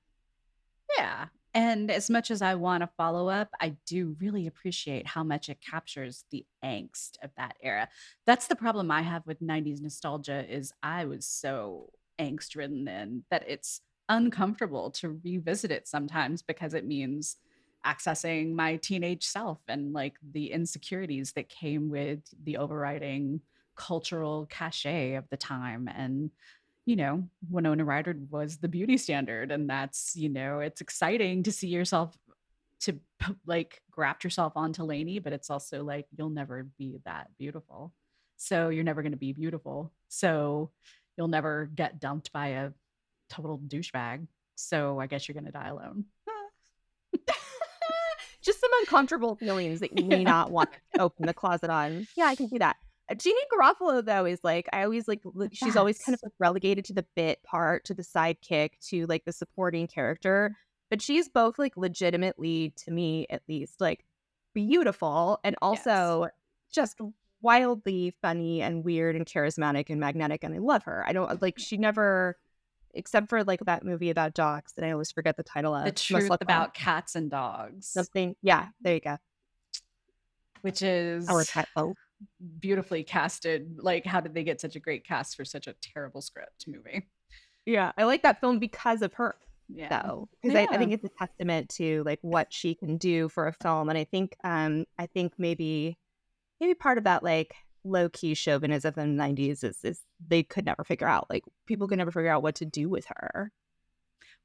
Yeah. And as much as I want to follow up, I do really appreciate how much it captures the angst of that era. That's the problem I have with 90s nostalgia is I was so angst ridden then that it's uncomfortable to revisit it sometimes because it means accessing my teenage self and like the insecurities that came with the overriding cultural cachet of the time and you know, Winona Ryder was the beauty standard. And that's, you know, it's exciting to see yourself to like graft yourself onto Lainey, but it's also like you'll never be that beautiful. So you're never going to be beautiful. So you'll never get dumped by a total douchebag. So I guess you're going to die alone. just some uncomfortable feelings that you may not want to open the closet on. Yeah, I can see that. Uh, Janeane Garofalo though is like I always like li- she's always kind of like relegated to the bit part, to the sidekick, to like the supporting character. But she's both like legitimately, to me at least, like beautiful and also just wildly funny and weird and charismatic and magnetic. And I love her. I don't like she never, except for like that movie about dogs that I always forget the title of. The truth about cats and dogs, something. Yeah, there you go. which is Our title. Beautifully casted. Like, how did they get such a great cast for such a terrible script movie? Yeah, I like that film because of her, Yeah. though, because I, I think it's a testament to like what she can do for a film, and I think, um, I think maybe, maybe part of that like low key chauvinism of the '90s is is they could never figure out like people could never figure out what to do with her.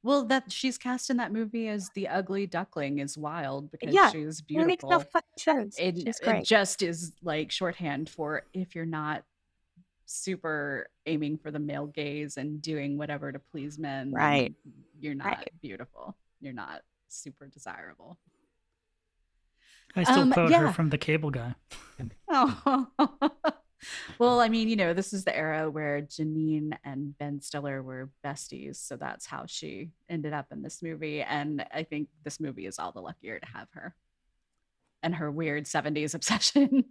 Well, that she's cast in that movie as the ugly duckling is wild because Yeah, she's It makes no fucking sense. it, She's it just is like shorthand for if you're not super aiming for the male gaze and doing whatever to please men, Right. You're not Right. beautiful. You're not super desirable. I still Um, quote yeah. her from The Cable Guy. Oh, well, I mean, you know, this is the era where Janeane and Ben Stiller were besties. So that's how she ended up in this movie. And I think this movie is all the luckier to have her and her weird 70s obsession.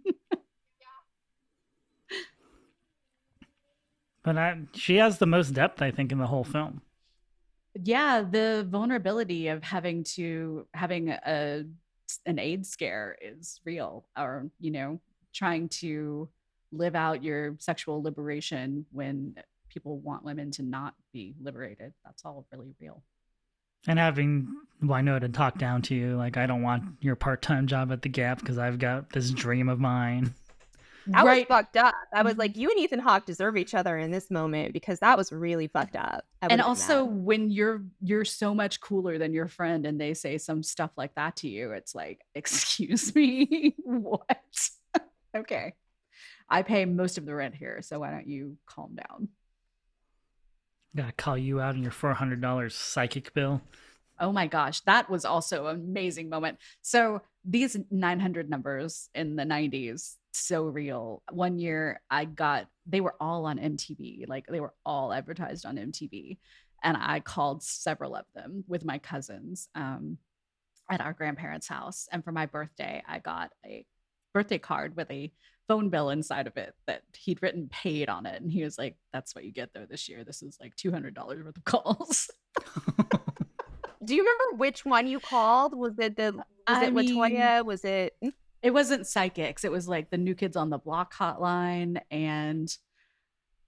but I, she has the most depth, I think, in the whole film. Yeah, the vulnerability of having to having a an AIDS scare is real, or you know, trying to live out your sexual liberation when people want women to not be liberated. That's all really real. And having Winona talk down to you, like, I don't want your part time job at the Gap because I've got this dream of mine. That right. was fucked up. I was mm-hmm. like, you and Ethan Hawke deserve each other in this moment because that was really fucked up. And also, when you're you're so much cooler than your friend, and they say some stuff like that to you, it's like, excuse me, what? okay. I pay most of the rent here, so why don't you calm down? Gotta call you out on your four hundred dollars psychic bill. Oh my gosh, that was also an amazing moment. So these 900 numbers in the 90s, so real. One year I got, they were all on MTV, like they were all advertised on MTV. And I called several of them with my cousins um, at our grandparents' house. And for my birthday, I got a birthday card with a phone bill inside of it that he'd written paid on it. And he was like, that's what you get though this year. This is like $200 worth of calls. Do you remember which one you called? Was it the, was I it mean, Latoya? Was it? Hmm? It wasn't psychics. It was like the New Kids on the Block hotline. And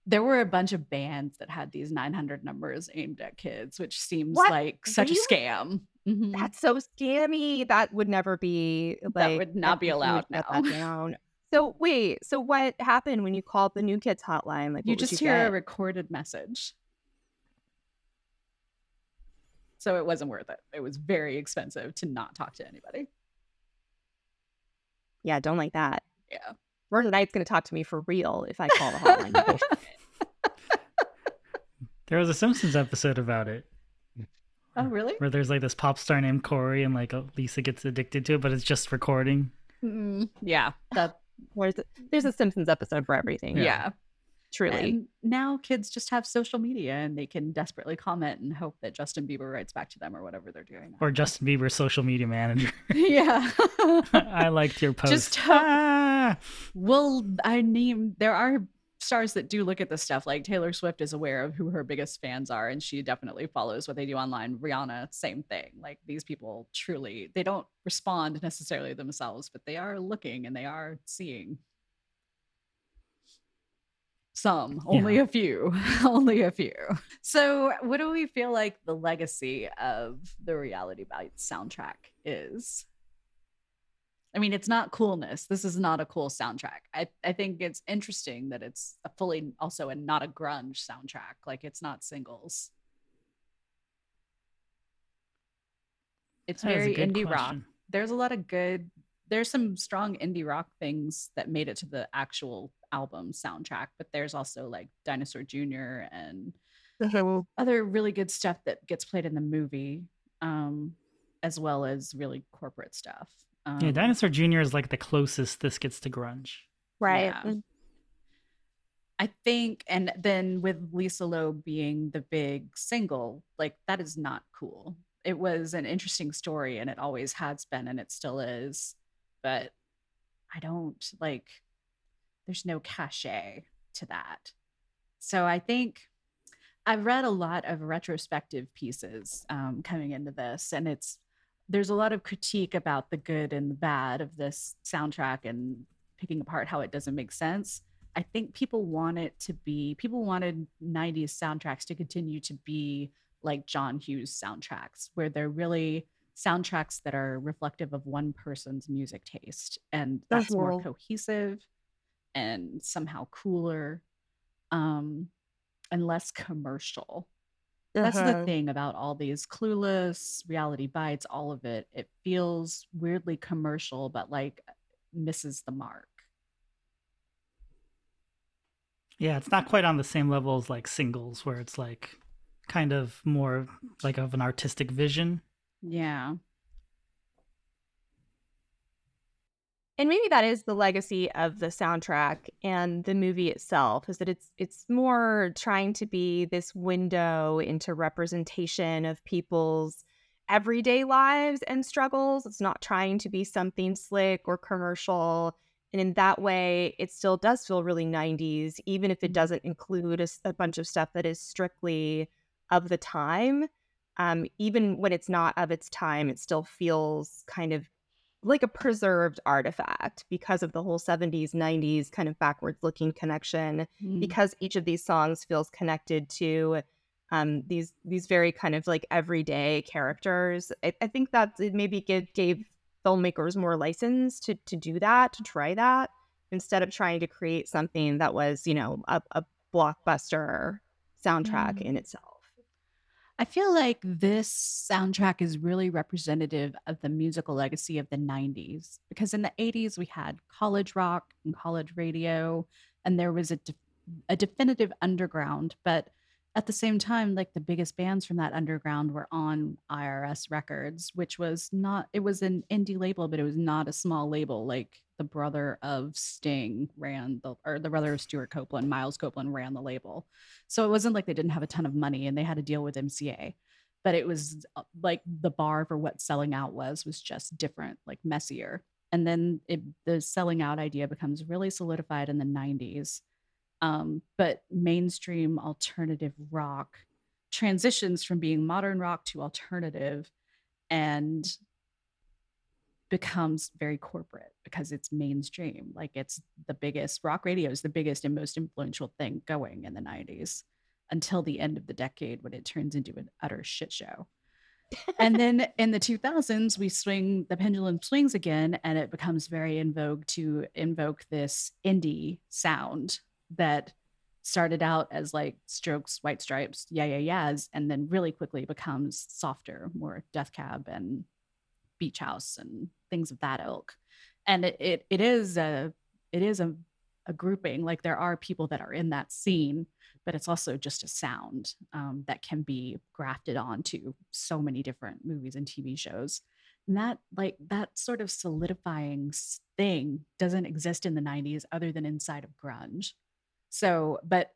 there were a bunch of bands that had these 900 numbers aimed at kids, which seems what? like such you? a scam. Mm-hmm. That's so scammy. That would never be like that would not be allowed now. So wait, so what happened when you called the New Kids hotline? Like you just you hear get? a recorded message. So it wasn't worth it. It was very expensive to not talk to anybody. Yeah, don't like that. Yeah. Jordan Knight's going to talk to me for real if I call the hotline. there was a Simpsons episode about it. Oh, really? Where there's like this pop star named Corey and like Lisa gets addicted to it, but it's just recording. Mm, yeah. That Where's it? There's a Simpsons episode for everything. Yeah. yeah. Truly. And now kids just have social media and they can desperately comment and hope that Justin Bieber writes back to them or whatever they're doing. Now. Or Justin Bieber's social media manager. yeah. I liked your post. Just hope. Ah! Well, I name there are stars that do look at this stuff like taylor swift is aware of who her biggest fans are and she definitely follows what they do online. Rihanna same thing. Like these people truly they don't respond necessarily themselves but they are looking and they are seeing. Some only yeah. a few only a few. So what do we feel like the legacy of the reality bites soundtrack is I mean, it's not coolness. This is not a cool soundtrack. I, I think it's interesting that it's a fully also and not a grunge soundtrack. Like it's not singles. It's that very indie question. rock. There's a lot of good there's some strong indie rock things that made it to the actual album soundtrack, but there's also like Dinosaur Jr. and other really good stuff that gets played in the movie, um, as well as really corporate stuff. Um, yeah, Dinosaur Jr. is like the closest this gets to grunge. Right. Yeah. Mm. I think, and then with Lisa Loeb being the big single, like that is not cool. It was an interesting story and it always has been and it still is. But I don't like, there's no cachet to that. So I think I've read a lot of retrospective pieces um, coming into this, and it's there's a lot of critique about the good and the bad of this soundtrack and picking apart how it doesn't make sense. I think people want it to be people wanted 90s soundtracks to continue to be like John Hughes soundtracks where they're really soundtracks that are reflective of one person's music taste and that's more cohesive and somehow cooler um and less commercial that's the uh-huh. thing about all these clueless reality bites, all of it. It feels weirdly commercial, but like misses the mark. Yeah, it's not quite on the same level as like singles where it's like kind of more like of an artistic vision. Yeah. And maybe that is the legacy of the soundtrack and the movie itself is that it's it's more trying to be this window into representation of people's everyday lives and struggles. It's not trying to be something slick or commercial. And in that way it still does feel really 90s even if it mm-hmm. doesn't include a, a bunch of stuff that is strictly of the time. Um, even when it's not of its time it still feels kind of like a preserved artifact because of the whole 70s 90s kind of backwards looking connection mm. because each of these songs feels connected to um, these these very kind of like everyday characters i, I think that it maybe gave, gave filmmakers more license to to do that to try that instead of trying to create something that was you know a, a blockbuster soundtrack mm. in itself I feel like this soundtrack is really representative of the musical legacy of the 90s because in the 80s we had college rock and college radio and there was a de- a definitive underground but at the same time like the biggest bands from that underground were on IRS Records which was not it was an indie label but it was not a small label like the brother of Sting ran the or the brother of Stuart Copeland, Miles Copeland ran the label. So it wasn't like they didn't have a ton of money and they had to deal with MCA. But it was uh, like the bar for what selling out was was just different, like messier. And then it, the selling out idea becomes really solidified in the 90s. Um, but mainstream alternative rock transitions from being modern rock to alternative and becomes very corporate because it's mainstream. Like it's the biggest rock radio is the biggest and most influential thing going in the 90s until the end of the decade when it turns into an utter shit show. and then in the 2000s, we swing the pendulum swings again, and it becomes very in vogue to invoke this indie sound that started out as like Strokes, White Stripes, Yeah Yeah Yeahs, and then really quickly becomes softer, more Death Cab and Beach House and things of that ilk. And it it, it is a it is a, a grouping. Like there are people that are in that scene, but it's also just a sound um, that can be grafted onto so many different movies and TV shows. And that like that sort of solidifying thing doesn't exist in the 90s other than inside of grunge. So, but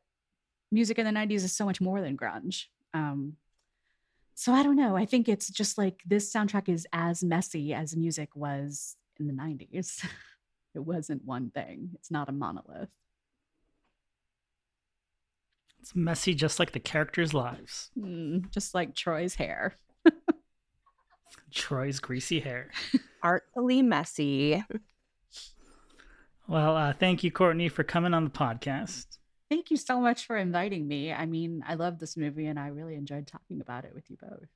music in the 90s is so much more than grunge. Um, so I don't know. I think it's just like this soundtrack is as messy as music was in the 90s. it wasn't one thing, it's not a monolith. It's messy just like the characters' lives. Mm, just like Troy's hair. Troy's greasy hair. Artfully messy. Well, uh, thank you, Courtney, for coming on the podcast. Thank you so much for inviting me. I mean, I love this movie and I really enjoyed talking about it with you both.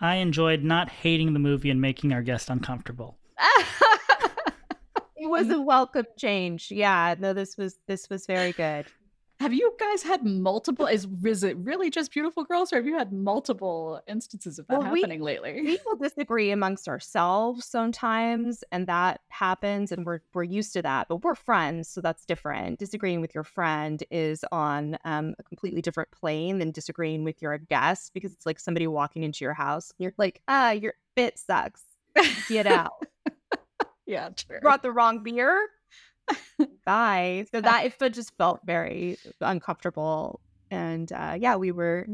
I enjoyed not hating the movie and making our guest uncomfortable. it was a welcome change. Yeah, no, this was this was very good. Have you guys had multiple? Is, is it really just beautiful girls, or have you had multiple instances of that well, happening we, lately? We will disagree amongst ourselves sometimes, and that happens, and we're we're used to that. But we're friends, so that's different. Disagreeing with your friend is on um, a completely different plane than disagreeing with your guest because it's like somebody walking into your house. And you're like, ah, your bit sucks. Get out. yeah, true. Brought the wrong beer bye. So that it just felt very uncomfortable. And uh, yeah, we were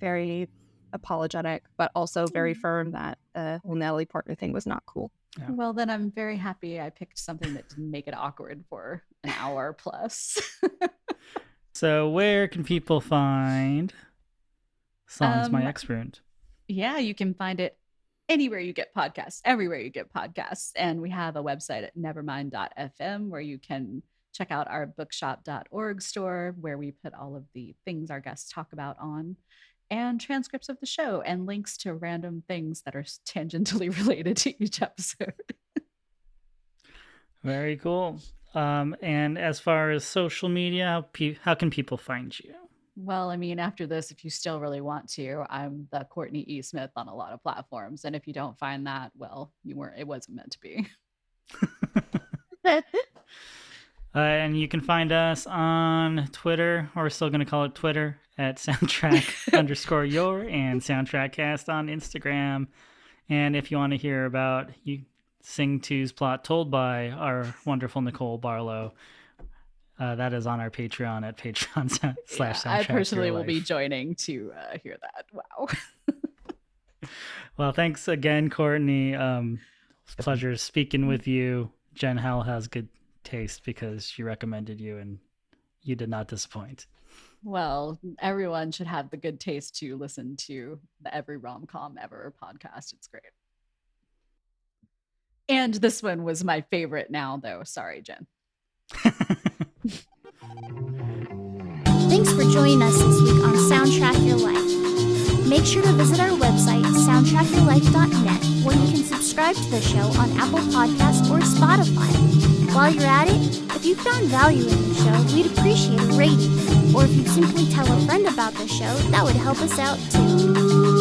very apologetic, but also very firm that the whole Natalie Portman thing was not cool. Yeah. Well, then I'm very happy I picked something that didn't make it awkward for an hour plus. so, where can people find Songs um, My Ex Ruined? Yeah, you can find it anywhere you get podcasts, everywhere you get podcasts. And we have a website at nevermind.fm where you can check out our bookshop.org store where we put all of the things our guests talk about on and transcripts of the show and links to random things that are tangentially related to each episode. Very cool. Um, and as far as social media, how, pe- how can people find you? Well, I mean, after this, if you still really want to, I'm the Courtney E. Smith on a lot of platforms. And if you don't find that, well, you weren't, it wasn't meant to be. uh, and you can find us on Twitter, or we're still going to call it Twitter, at soundtrack underscore your and soundtrack cast on Instagram. And if you want to hear about you Sing 2's plot told by our wonderful Nicole Barlow. Uh, that is on our Patreon at Patreon slash yeah, I personally will be joining to uh, hear that. Wow. well, thanks again, Courtney. Um, pleasure speaking with you. Jen Hell has good taste because she recommended you and you did not disappoint. Well, everyone should have the good taste to listen to the Every Rom Com Ever podcast. It's great. And this one was my favorite now, though. Sorry, Jen. Thanks for joining us this week on Soundtrack Your Life. Make sure to visit our website, soundtrackyourlife.net, where you can subscribe to the show on Apple Podcasts or Spotify. While you're at it, if you found value in the show, we'd appreciate a rating. Or if you'd simply tell a friend about the show, that would help us out too.